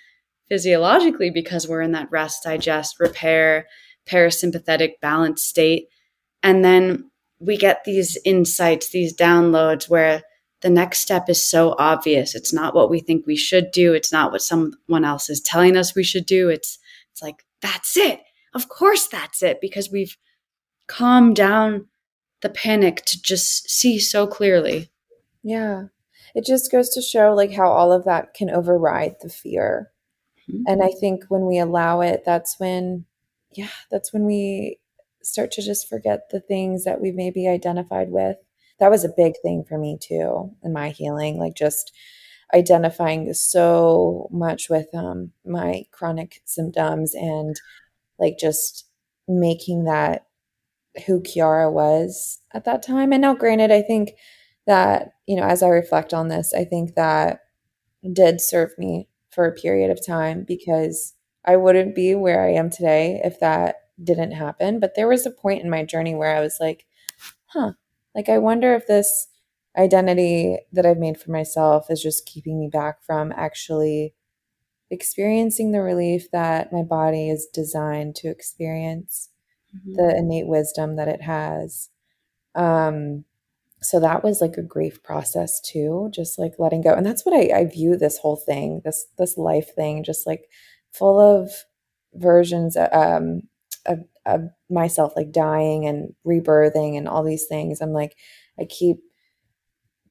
physiologically because we're in that rest, digest, repair, parasympathetic balance state. And then we get these insights, these downloads where the next step is so obvious. It's not what we think we should do. It's not what someone else is telling us we should do. It's it's like that's it. Of course that's it because we've calmed down the panic to just see so clearly. Yeah. It just goes to show like how all of that can override the fear. Mm-hmm. And I think when we allow it, that's when yeah, that's when we start to just forget the things that we maybe identified with that was a big thing for me too in my healing like just identifying so much with um, my chronic symptoms and like just making that who Kiara was at that time. And now, granted, I think that, you know, as I reflect on this, I think that did serve me for a period of time because I wouldn't be where I am today if that didn't happen. But there was a point in my journey where I was like, huh, like, I wonder if this identity that I've made for myself is just keeping me back from actually experiencing the relief that my body is designed to experience, mm-hmm. the innate wisdom that it has. Um, so that was like a grief process too, just like letting go. And that's what I, I view this whole thing, this this life thing, just like full of versions um, of, of myself like dying and rebirthing and all these things. I'm like, I keep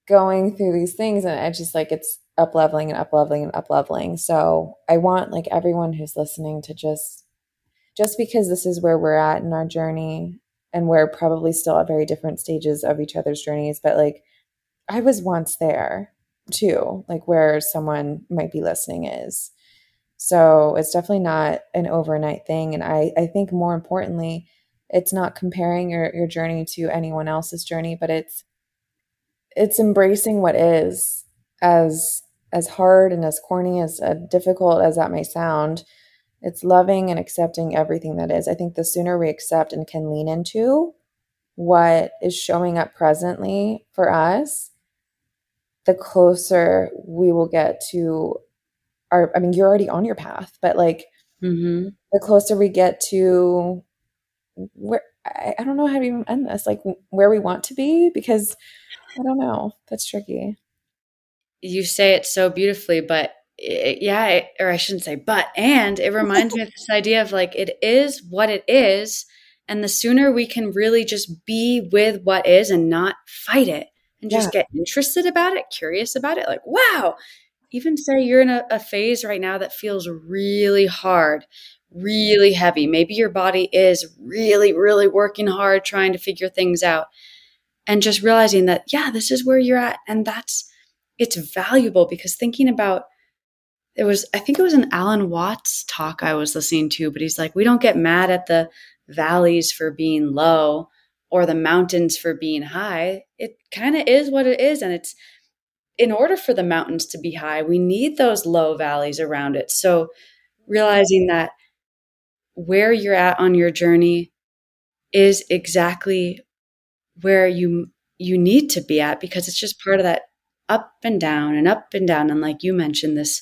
going through these things and I just like it's up leveling and up leveling and up leveling. So I want like everyone who's listening to just just because this is where we're at in our journey and we're probably still at very different stages of each other's journeys, but like I was once there too, like where someone might be listening is. So it's definitely not an overnight thing. And I, I think more importantly, it's not comparing your, your journey to anyone else's journey, but it's it's embracing what is as as hard and as corny as uh, difficult as that may sound it's loving and accepting everything that is i think the sooner we accept and can lean into what is showing up presently for us the closer we will get to our i mean you're already on your path but like mm-hmm. the closer we get to where I, I don't know how to even end this like where we want to be because i don't know that's tricky you say it so beautifully, but it, yeah, it, or I shouldn't say but, and it reminds me of this idea of like, it is what it is. And the sooner we can really just be with what is and not fight it and just yeah. get interested about it, curious about it, like, wow, even say you're in a, a phase right now that feels really hard, really heavy. Maybe your body is really, really working hard trying to figure things out. And just realizing that, yeah, this is where you're at. And that's it's valuable because thinking about it was I think it was an Alan Watts talk I was listening to, but he's like, we don't get mad at the valleys for being low or the mountains for being high. It kind of is what it is. And it's in order for the mountains to be high, we need those low valleys around it. So realizing that where you're at on your journey is exactly where you you need to be at because it's just part of that up and down and up and down. And like you mentioned, this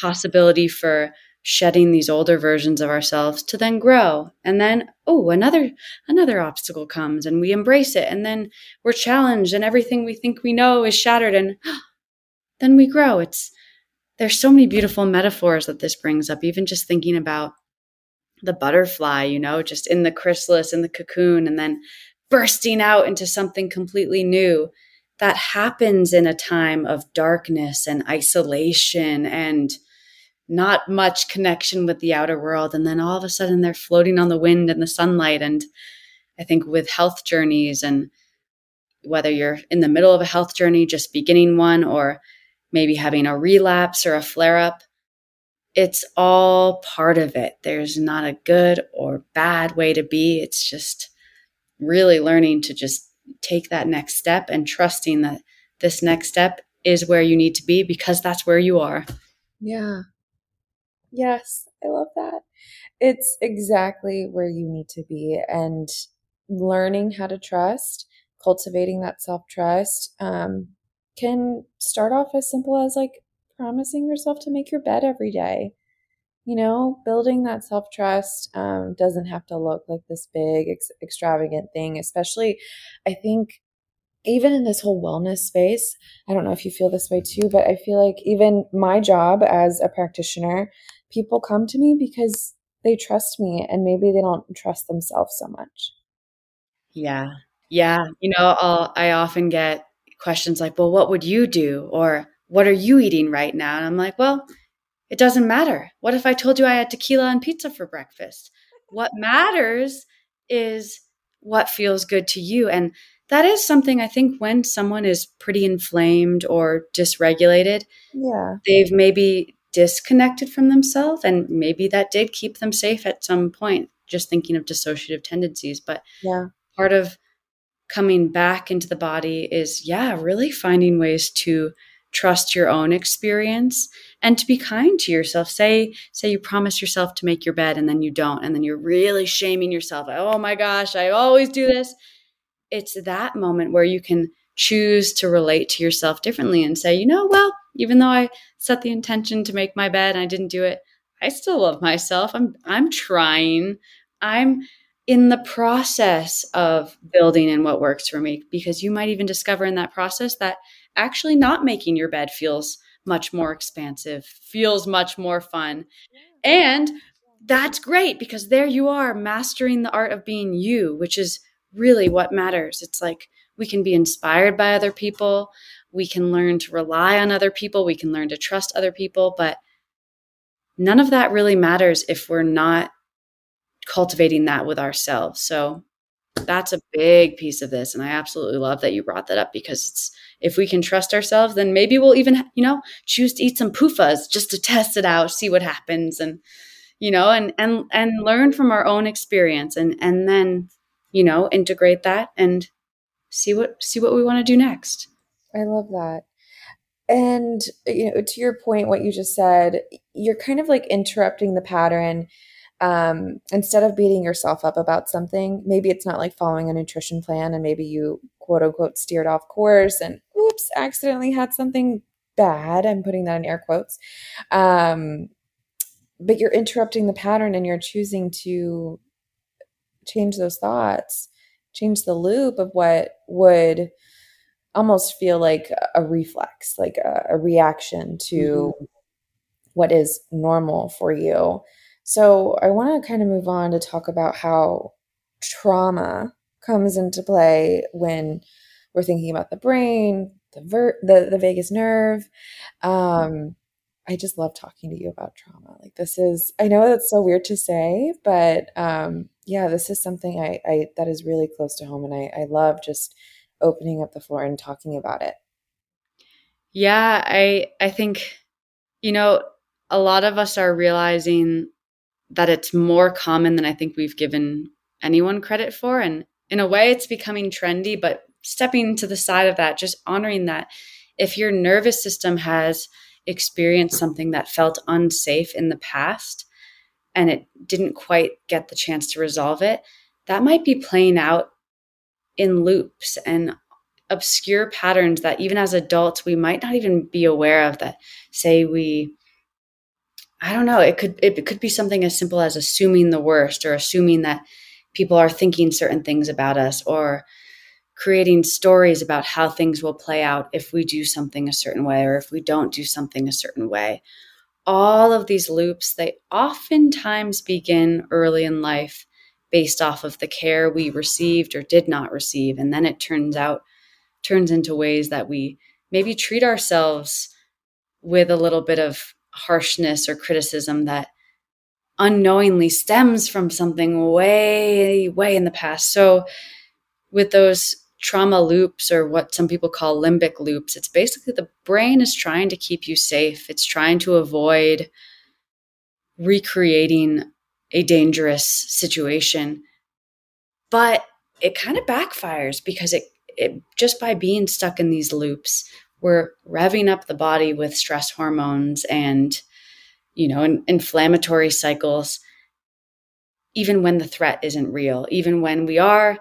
possibility for shedding these older versions of ourselves to then grow. And then oh another another obstacle comes and we embrace it. And then we're challenged and everything we think we know is shattered and then we grow. It's there's so many beautiful metaphors that this brings up even just thinking about the butterfly you know just in the chrysalis in the cocoon and then bursting out into something completely new. That happens in a time of darkness and isolation and not much connection with the outer world. And then all of a sudden they're floating on the wind and the sunlight. And I think with health journeys and whether you're in the middle of a health journey, just beginning one, or maybe having a relapse or a flare up, it's all part of it. There's not a good or bad way to be. It's just really learning to just take that next step and trusting that this next step is where you need to be because that's where you are. Yeah. Yes, I love that. It's exactly where you need to be. And learning how to trust, cultivating that self trust, um, can start off as simple as like promising yourself to make your bed every day you know, building that self trust um, doesn't have to look like this big, ex- extravagant thing, especially, I think, even in this whole wellness space. I don't know if you feel this way too, but I feel like even my job as a practitioner, people come to me because they trust me and maybe they don't trust themselves so much. Yeah. Yeah. You know, I'll, I often get questions like, well, what would you do? Or what are you eating right now? And I'm like, well, it doesn't matter. What if I told you I had tequila and pizza for breakfast? What matters is what feels good to you. And that is something I think when someone is pretty inflamed or dysregulated, yeah. they've maybe disconnected from themselves and maybe that did keep them safe at some point just thinking of dissociative tendencies. But yeah. part of coming back into the body is yeah really finding ways to trust your own experience and to be kind to yourself. Say say you promise yourself to make your bed and then you don't and then you're really shaming yourself. Oh my gosh i always do this. It's that moment where you can choose to relate to yourself differently and say, you know, well, even though I set the intention to make my bed and I didn't do it, I still love myself. I'm I'm trying. I'm in the process of building in what works for me because you might even discover in that process that actually not making your bed feels much more expansive, feels much more fun. And that's great because there you are mastering the art of being you, which is really what matters. It's like we can be inspired by other people, we can learn to rely on other people, we can learn to trust other people, but none of that really matters if we're not cultivating that with ourselves. So that's a big piece of this and I absolutely love that you brought that up because it's if we can trust ourselves then maybe we'll even you know choose to eat some PUFAs just to test it out, see what happens and you know and and and learn from our own experience and and then you know integrate that and see what see what we want to do next. I love that. And you know to your point what you just said, you're kind of like interrupting the pattern um, instead of beating yourself up about something, maybe it's not like following a nutrition plan and maybe you quote unquote steered off course and oops, accidentally had something bad. I'm putting that in air quotes. Um, but you're interrupting the pattern and you're choosing to change those thoughts, change the loop of what would almost feel like a reflex, like a, a reaction to mm-hmm. what is normal for you so I want to kind of move on to talk about how trauma comes into play when we're thinking about the brain, the ver- the, the vagus nerve. Um, I just love talking to you about trauma. Like this is, I know that's so weird to say, but um, yeah, this is something I, I that is really close to home, and I, I love just opening up the floor and talking about it. Yeah, I I think you know a lot of us are realizing that it's more common than I think we've given anyone credit for. And in a way, it's becoming trendy, but stepping to the side of that, just honoring that if your nervous system has experienced something that felt unsafe in the past and it didn't quite get the chance to resolve it, that might be playing out in loops and obscure patterns that even as adults we might not even be aware of that say we I don't know. It could it could be something as simple as assuming the worst or assuming that people are thinking certain things about us or creating stories about how things will play out if we do something a certain way or if we don't do something a certain way. All of these loops, they oftentimes begin early in life based off of the care we received or did not receive and then it turns out turns into ways that we maybe treat ourselves with a little bit of harshness or criticism that unknowingly stems from something way, way in the past. So, with those trauma loops or what some people call limbic loops, it's basically the brain is trying to keep you safe, it's trying to avoid recreating a dangerous situation. But it kind of backfires because it, it just by being stuck in these loops, we're revving up the body with stress hormones and you know in, inflammatory cycles even when the threat isn't real even when we are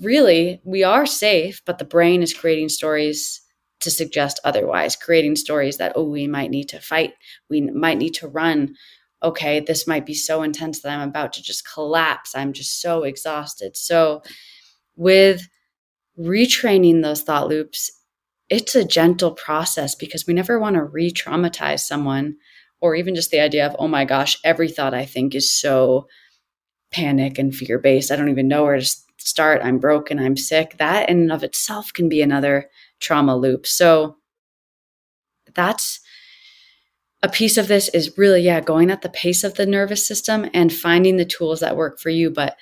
really we are safe but the brain is creating stories to suggest otherwise creating stories that oh we might need to fight we might need to run okay this might be so intense that i'm about to just collapse i'm just so exhausted so with retraining those thought loops, it's a gentle process because we never want to re traumatize someone or even just the idea of, oh my gosh, every thought I think is so panic and fear based. I don't even know where to start. I'm broken. I'm sick. That in and of itself can be another trauma loop. So that's a piece of this is really, yeah, going at the pace of the nervous system and finding the tools that work for you, but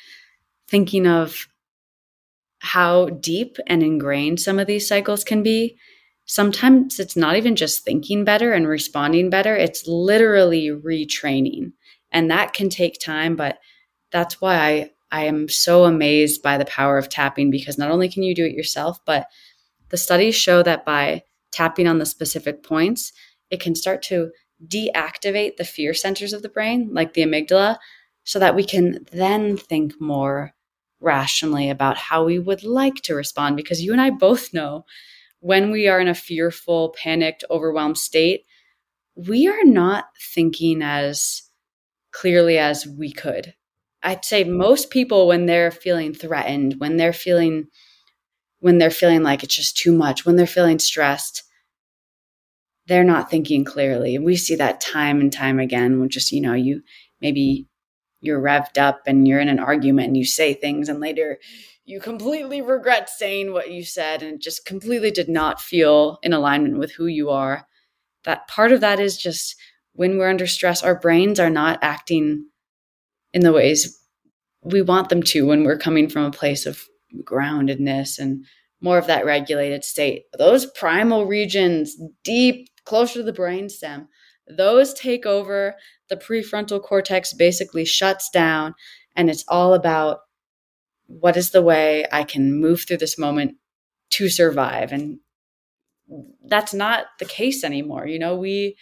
thinking of how deep and ingrained some of these cycles can be. Sometimes it's not even just thinking better and responding better, it's literally retraining. And that can take time, but that's why I, I am so amazed by the power of tapping because not only can you do it yourself, but the studies show that by tapping on the specific points, it can start to deactivate the fear centers of the brain, like the amygdala, so that we can then think more rationally about how we would like to respond because you and I both know when we are in a fearful, panicked, overwhelmed state, we are not thinking as clearly as we could. I'd say most people when they're feeling threatened, when they're feeling when they're feeling like it's just too much, when they're feeling stressed, they're not thinking clearly. We see that time and time again just, you know, you maybe you're revved up and you're in an argument and you say things and later you completely regret saying what you said and just completely did not feel in alignment with who you are. That part of that is just when we're under stress, our brains are not acting in the ways we want them to when we're coming from a place of groundedness and more of that regulated state. Those primal regions deep closer to the brainstem, those take over. The prefrontal cortex basically shuts down, and it's all about what is the way I can move through this moment to survive. And that's not the case anymore. You know, we,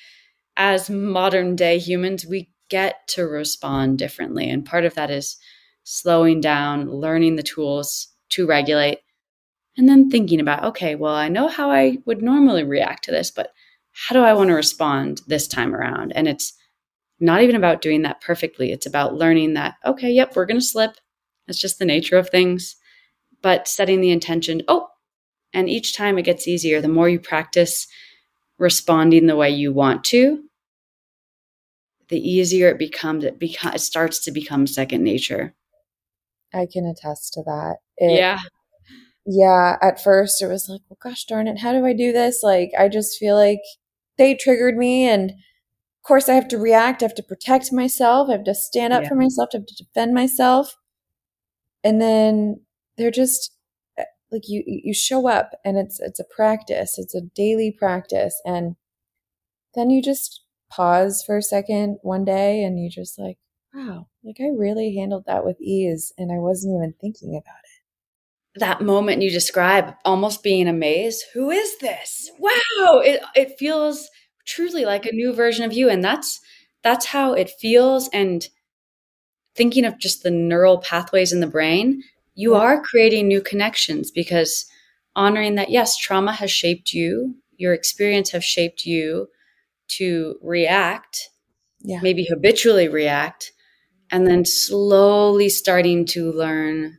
as modern day humans, we get to respond differently. And part of that is slowing down, learning the tools to regulate, and then thinking about, okay, well, I know how I would normally react to this, but how do I want to respond this time around? And it's not even about doing that perfectly. It's about learning that, okay, yep, we're going to slip. That's just the nature of things. But setting the intention, oh, and each time it gets easier. The more you practice responding the way you want to, the easier it becomes. It, beca- it starts to become second nature. I can attest to that. It, yeah. Yeah. At first, it was like, well, gosh darn it. How do I do this? Like, I just feel like they triggered me. And of course, I have to react. I have to protect myself. I have to stand up yeah. for myself. I have to defend myself. And then they're just eh, like you you show up and it's it's a practice it's a daily practice and then you just pause for a second one day and you just like wow like i really handled that with ease and i wasn't even thinking about it that moment you describe almost being amazed. Who is this? Wow it it feels truly like a new version of you and that's that's how it feels. And thinking of just the neural pathways in the brain you are creating new connections because honoring that yes trauma has shaped you your experience has shaped you to react yeah. maybe habitually react and then slowly starting to learn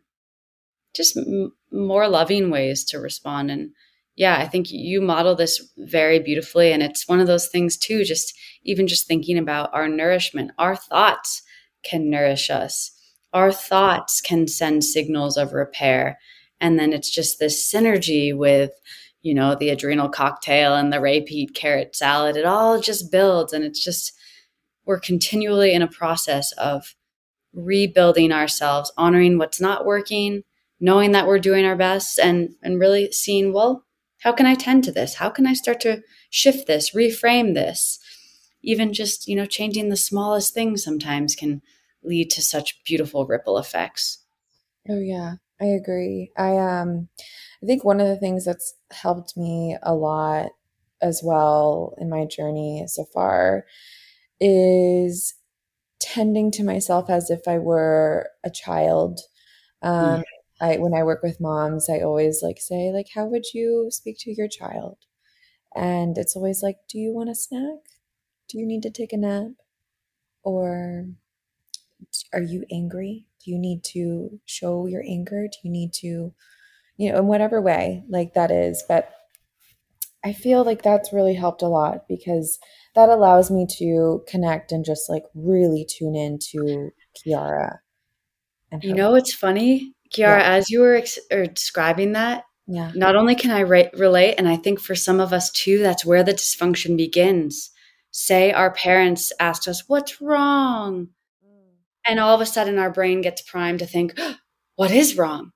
just m- more loving ways to respond. And yeah i think you model this very beautifully. And it's one of those things too just even just thinking about our nourishment. Our thoughts can nourish us. Our thoughts can send signals of repair. And then it's just this synergy with you know the adrenal cocktail and the Ray Peat carrot salad. It all just builds. And it's just we're continually in a process of rebuilding ourselves honoring what's not working knowing that we're doing our best and and really seeing well how can i tend to this how can i start to shift this reframe this even just you know changing the smallest things sometimes can lead to such beautiful ripple effects. Oh yeah, I agree. I um I think one of the things that's helped me a lot as well in my journey so far is tending to myself as if I were a child. Um, mm. I when I work with moms, I always like say like, "How would you speak to your child?" And it's always like, "Do you want a snack? Do you need to take a nap?" Or are you angry? Do you need to show your anger? Do you need to, you know, in whatever way like that is? But I feel like that's really helped a lot because that allows me to connect and just like really tune in to Kiara. And you know, it's funny, Kiara, yeah. as you were ex- er, describing that, yeah. Not only can I re- relate, and I think for some of us too, that's where the dysfunction begins. Say our parents asked us, What's wrong? Mm. And all of a sudden, our brain gets primed to think, what is wrong?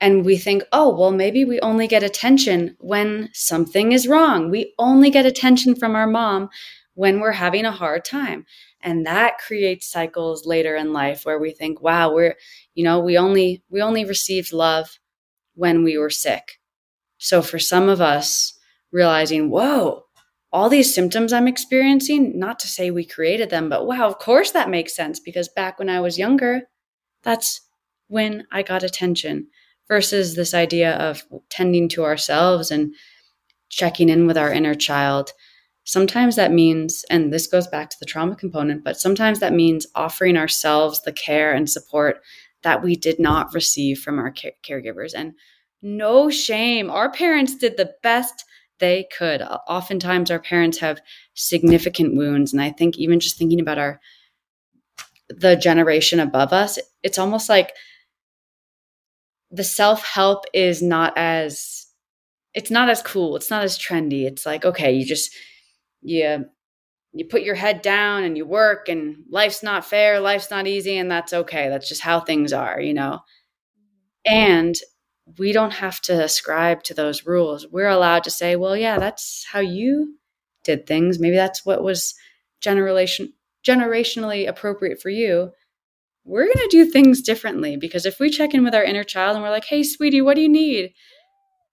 And we think, oh, well, maybe we only get attention when something is wrong. We only get attention from our mom when we're having a hard time. And that creates cycles later in life where we think, wow, we're, you know, we only, we only received love when we were sick. So for some of us, realizing, whoa, all these symptoms I'm experiencing, not to say we created them, but wow, of course that makes sense because back when I was younger, that's when I got attention versus this idea of tending to ourselves and checking in with our inner child. Sometimes that means, and this goes back to the trauma component, but sometimes that means offering ourselves the care and support that we did not receive from our caregivers. And no shame, our parents did the best they could. Oftentimes, our parents have significant wounds. And I think even just thinking about our, the generation above us, it's almost like the self help is not as, it's not as cool. It's not as trendy. It's like, okay, you just, you, you put your head down and you work and life's not fair, life's not easy, and that's okay. That's just how things are, you know? And we don't have to ascribe to those rules. We're allowed to say, well, yeah, that's how you did things. Maybe that's what was generation generationally appropriate for you. We're going to do things differently because if we check in with our inner child and we're like, "Hey, sweetie, what do you need?"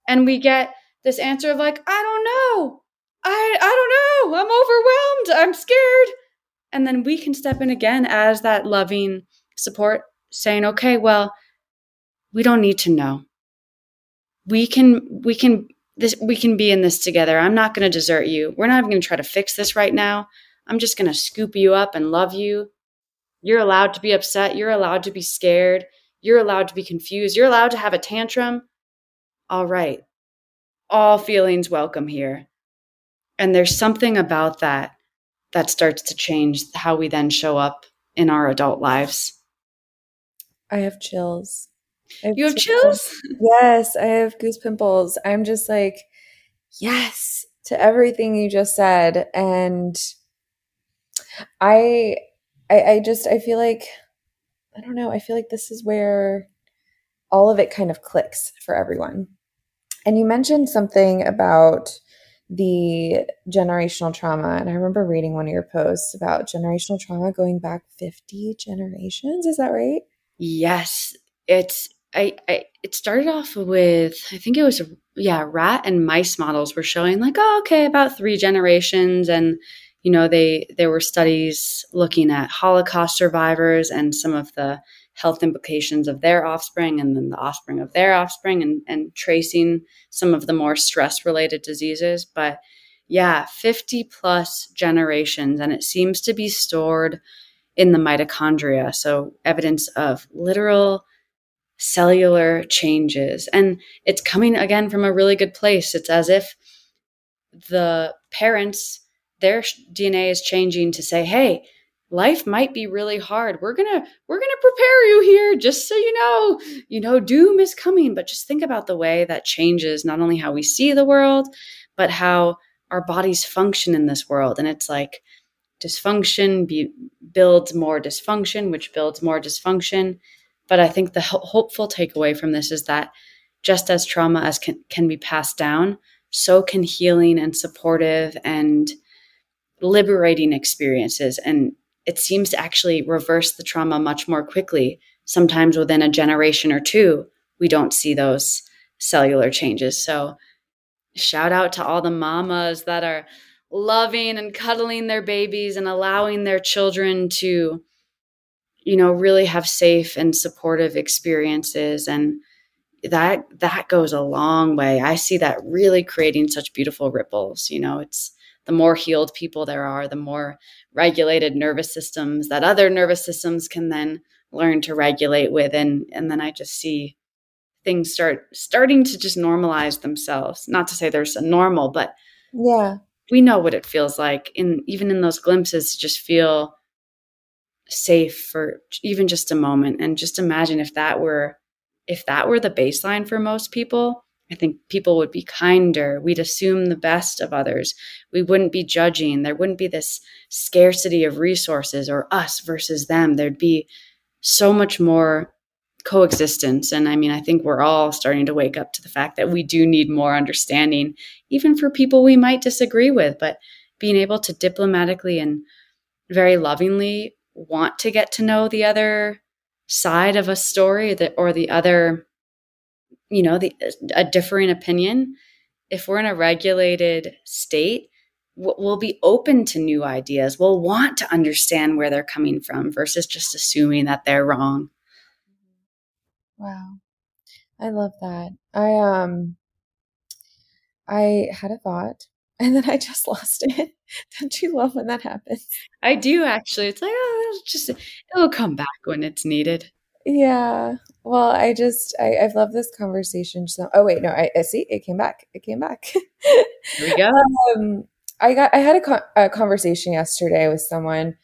and we get this answer of like, "I don't know. I I don't know. I'm overwhelmed. I'm scared." And then we can step in again as that loving support saying, "Okay, well, we don't need to know we can we can this we can be in this together. I'm not going to desert you. We're not even going to try to fix this right now. I'm just going to scoop you up and love you. You're allowed to be upset. You're allowed to be scared. You're allowed to be confused. You're allowed to have a tantrum. All right. All feelings welcome here. And there's something about that that starts to change how we then show up in our adult lives. I have chills. Have you have chills? Yes, I have goose pimples. I'm just like, yes to everything you just said. And I, I, I just, I feel like, I don't know, I feel like this is where all of it kind of clicks for everyone. And you mentioned something about the generational trauma. And I remember reading one of your posts about generational trauma going back 50 generations. Is that right? Yes. It's I, I it started off with I think it was yeah rat and mice models were showing like oh okay about three generations and you know they there were studies looking at Holocaust survivors and some of the health implications of their offspring and then the offspring of their offspring and and tracing some of the more stress related diseases but yeah 50 plus generations and it seems to be stored in the mitochondria so evidence of literal cellular changes. And it's coming again from a really good place. It's as if the parents, their DNA is changing to say, hey, life might be really hard. We're to we're to prepare you here just so you know, you know, doom is coming, but just think about the way that changes not only how we see the world, but how our bodies function in this world. And it's like dysfunction be, builds more dysfunction, which builds more dysfunction. But I think the ho- hopeful takeaway from this is that just as trauma as can, can be passed down, so can healing and supportive and liberating experiences. And it seems to actually reverse the trauma much more quickly. Sometimes within a generation or two, we don't see those cellular changes. So, shout out to all the mamas that are loving and cuddling their babies and allowing their children to you know really have safe and supportive experiences and that that goes a long way i see that really creating such beautiful ripples you know it's the more healed people there are the more regulated nervous systems that other nervous systems can then learn to regulate with and and then i just see things start starting to just normalize themselves. Not to say there's a normal but yeah. we know what it feels like in even in those glimpses just feel safe for even just a moment. And just imagine if that were if that were the baseline for most people i think people would be kinder. We'd assume the best of others. We wouldn't be judging. There wouldn't be this scarcity of resources or us versus them. There'd be so much more coexistence. And i mean i think we're all starting to wake up to the fact that we do need more understanding even for people we might disagree with. But being able to diplomatically and very lovingly want to get to know the other side of a story that or the other you know the a differing opinion if we're in a regulated state we'll be open to new ideas we'll want to understand where they're coming from versus just assuming that they're wrong Wow. I love that. I um I had a thought and then I just lost it. Don't you love when that happens? I do actually. It's like, oh, just it'll come back when it's needed. Yeah. Well, I just I, I've loved this conversation. So, oh wait, no, I, I see it came back. It came back. Here we go. um, I got I had a, co- a conversation yesterday with someone.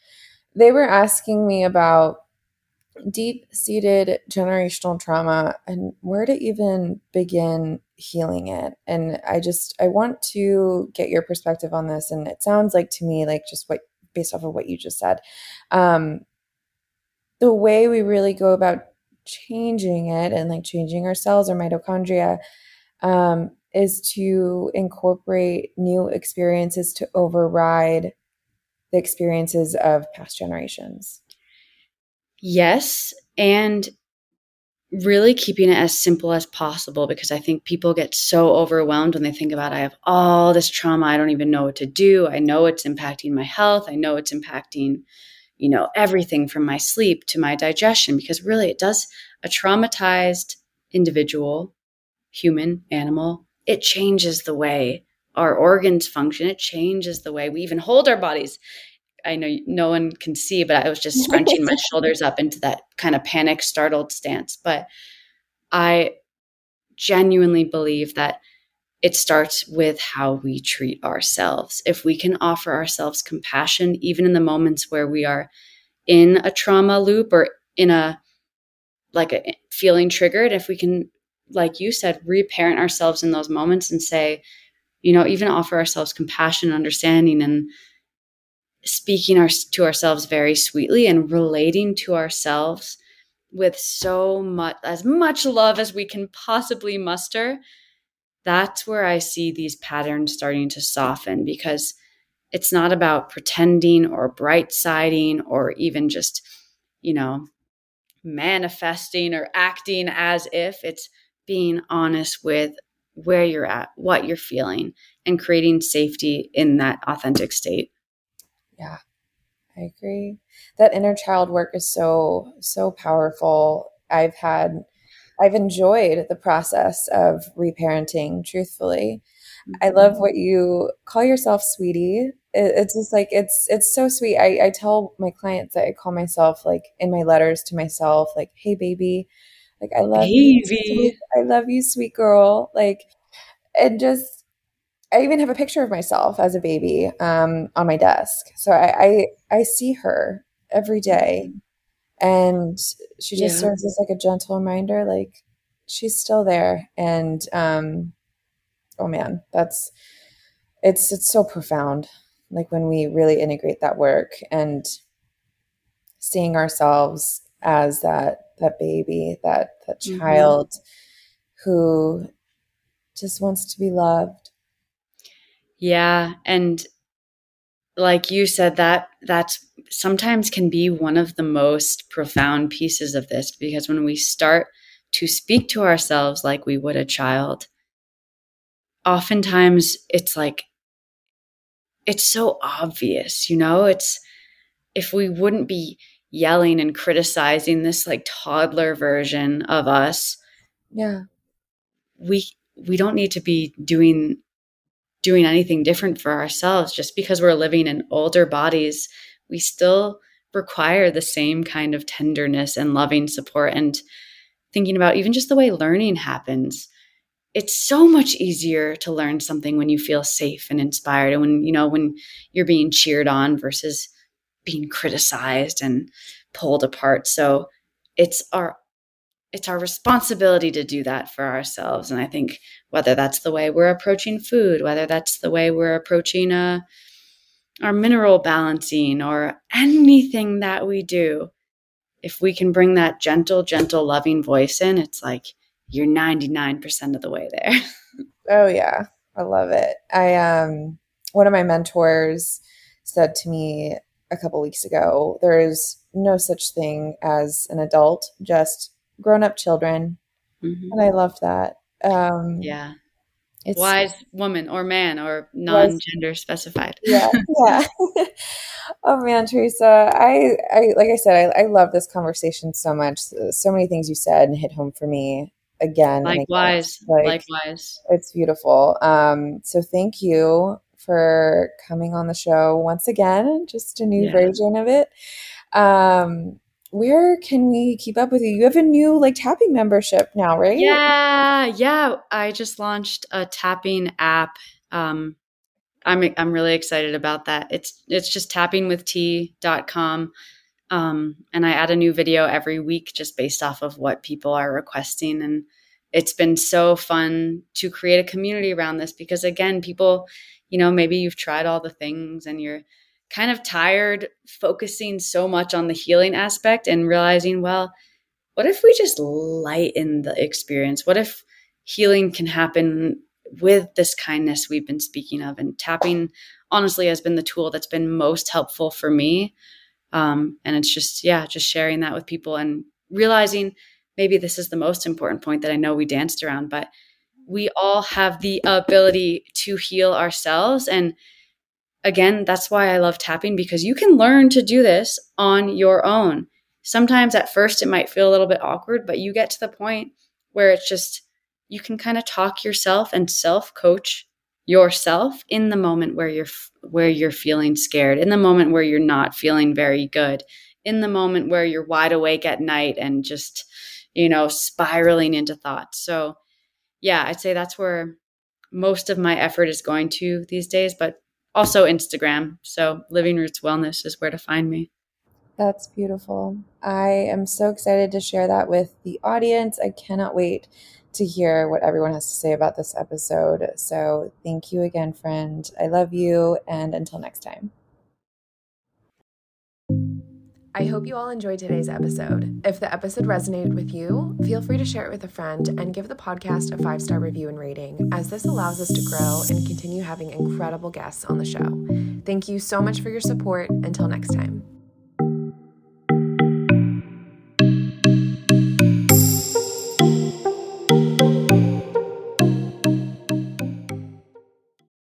They were asking me about deep seated generational trauma and where to even begin healing it. And I just I want to get your perspective on this. And it sounds like to me like just what based off of what you just said. Um, the way we really go about changing it and like changing our cells or mitochondria um, is to incorporate new experiences to override the experiences of past generations. Yes. And really keeping it as simple as possible because I think people get so overwhelmed when they think about I have all this trauma, I don't even know what to do. I know it's impacting my health, I know it's impacting you know, everything from my sleep to my digestion, because really it does a traumatized individual, human, animal, it changes the way our organs function. It changes the way we even hold our bodies. I know no one can see, but I was just scrunching my shoulders up into that kind of panic, startled stance. But I genuinely believe that it starts with how we treat ourselves. If we can offer ourselves compassion, even in the moments where we are in a trauma loop or in a like a feeling triggered, if we can, like you said, reparent ourselves in those moments and say, you know, even offer ourselves compassion, understanding, and speaking our, to ourselves very sweetly and relating to ourselves with so much, as much love as we can possibly muster that's where I see these patterns starting to soften because it's not about pretending or bright siding or even just, you know, manifesting or acting as if it's being honest with where you're at, what you're feeling, and creating safety in that authentic state. Yeah, I agree. That inner child work is so, so powerful. I've had I've enjoyed the process of reparenting, truthfully. Mm-hmm. I love what you call yourself, sweetie. It, it's just like it's it's so sweet. I, I tell my clients that I call myself like in my letters to myself, like, "Hey, baby, like I love baby. you, I love you, sweet girl." Like, and just I even have a picture of myself as a baby um, on my desk, so I, I I see her every day mm-hmm and she just yeah. serves as like a gentle reminder like she's still there and um oh man that's it's it's so profound like when we really integrate that work and seeing ourselves as that that baby that that mm-hmm. child who just wants to be loved yeah and like you said that that's sometimes can be one of the most profound pieces of this because when we start to speak to ourselves like we would a child, oftentimes it's like, it's so obvious, you know? It's if we wouldn't be yelling and criticizing this like toddler version of us. Yeah. We we don't need to be doing doing anything different for ourselves just because we're living in older bodies we still require the same kind of tenderness and loving support and thinking about even just the way learning happens. It's so much easier to learn something when you feel safe and inspired and when you know when you're being cheered on versus being criticized and pulled apart. So it's our it's our responsibility to do that for ourselves and i think whether that's the way we're approaching food whether that's the way we're approaching a our mineral balancing or anything that we do, if we can bring that gentle, gentle, loving voice in, it's like you're 99% of the way there. oh yeah. I love it. I um one of my mentors said to me a couple weeks ago, there is no such thing as an adult, just grown up children. Mm-hmm. And I loved that. Um Yeah. it's wise woman or man or non-gender specified. Yeah, yeah. oh man, Teresa, I, I like I said, I, I love this conversation so much. So many things you said hit home for me again. Likewise, like, likewise. It's beautiful. Um, so thank you for coming on the show once again. Just a new yeah. version of it. Um, where can we keep up with you? You have a new like tapping membership now, right? Yeah, yeah. I just launched a tapping app. Um, I'm I'm really excited about that. It's it's just tappingwitht.com. Um, and I add a new video every week just based off of what people are requesting. And it's been so fun to create a community around this because again, people, you know, maybe you've tried all the things and you're kind of tired focusing so much on the healing aspect and realizing, well, what if we just lighten the experience? What if healing can happen with this kindness we've been speaking of? And tapping, honestly, has been the tool that's been most helpful for me. Um, and it's just, yeah, just sharing that with people and realizing maybe this is the most important point that I know we danced around, but we all have the ability to heal ourselves. And again, that's why I love tapping because you can learn to do this on your own. Sometimes at first it might feel a little bit awkward, but you get to the point where it's just you can kind of talk yourself and self coach yourself in the moment where you're where you're feeling scared, in the moment where you're not feeling very good, in the moment where you're wide awake at night and just, you know, spiraling into thoughts. So, yeah, I'd say that's where most of my effort is going to these days, but also Instagram. So Living Roots Wellness is where to find me. That's beautiful. I am so excited to share that with the audience. I cannot wait to hear what everyone has to say about this episode. So, thank you again, friend. I love you. And until next time. I hope you all enjoyed today's episode. If the episode resonated with you, feel free to share it with a friend and give the podcast a five star review and rating, as this allows us to grow and continue having incredible guests on the show. Thank you so much for your support. Until next time.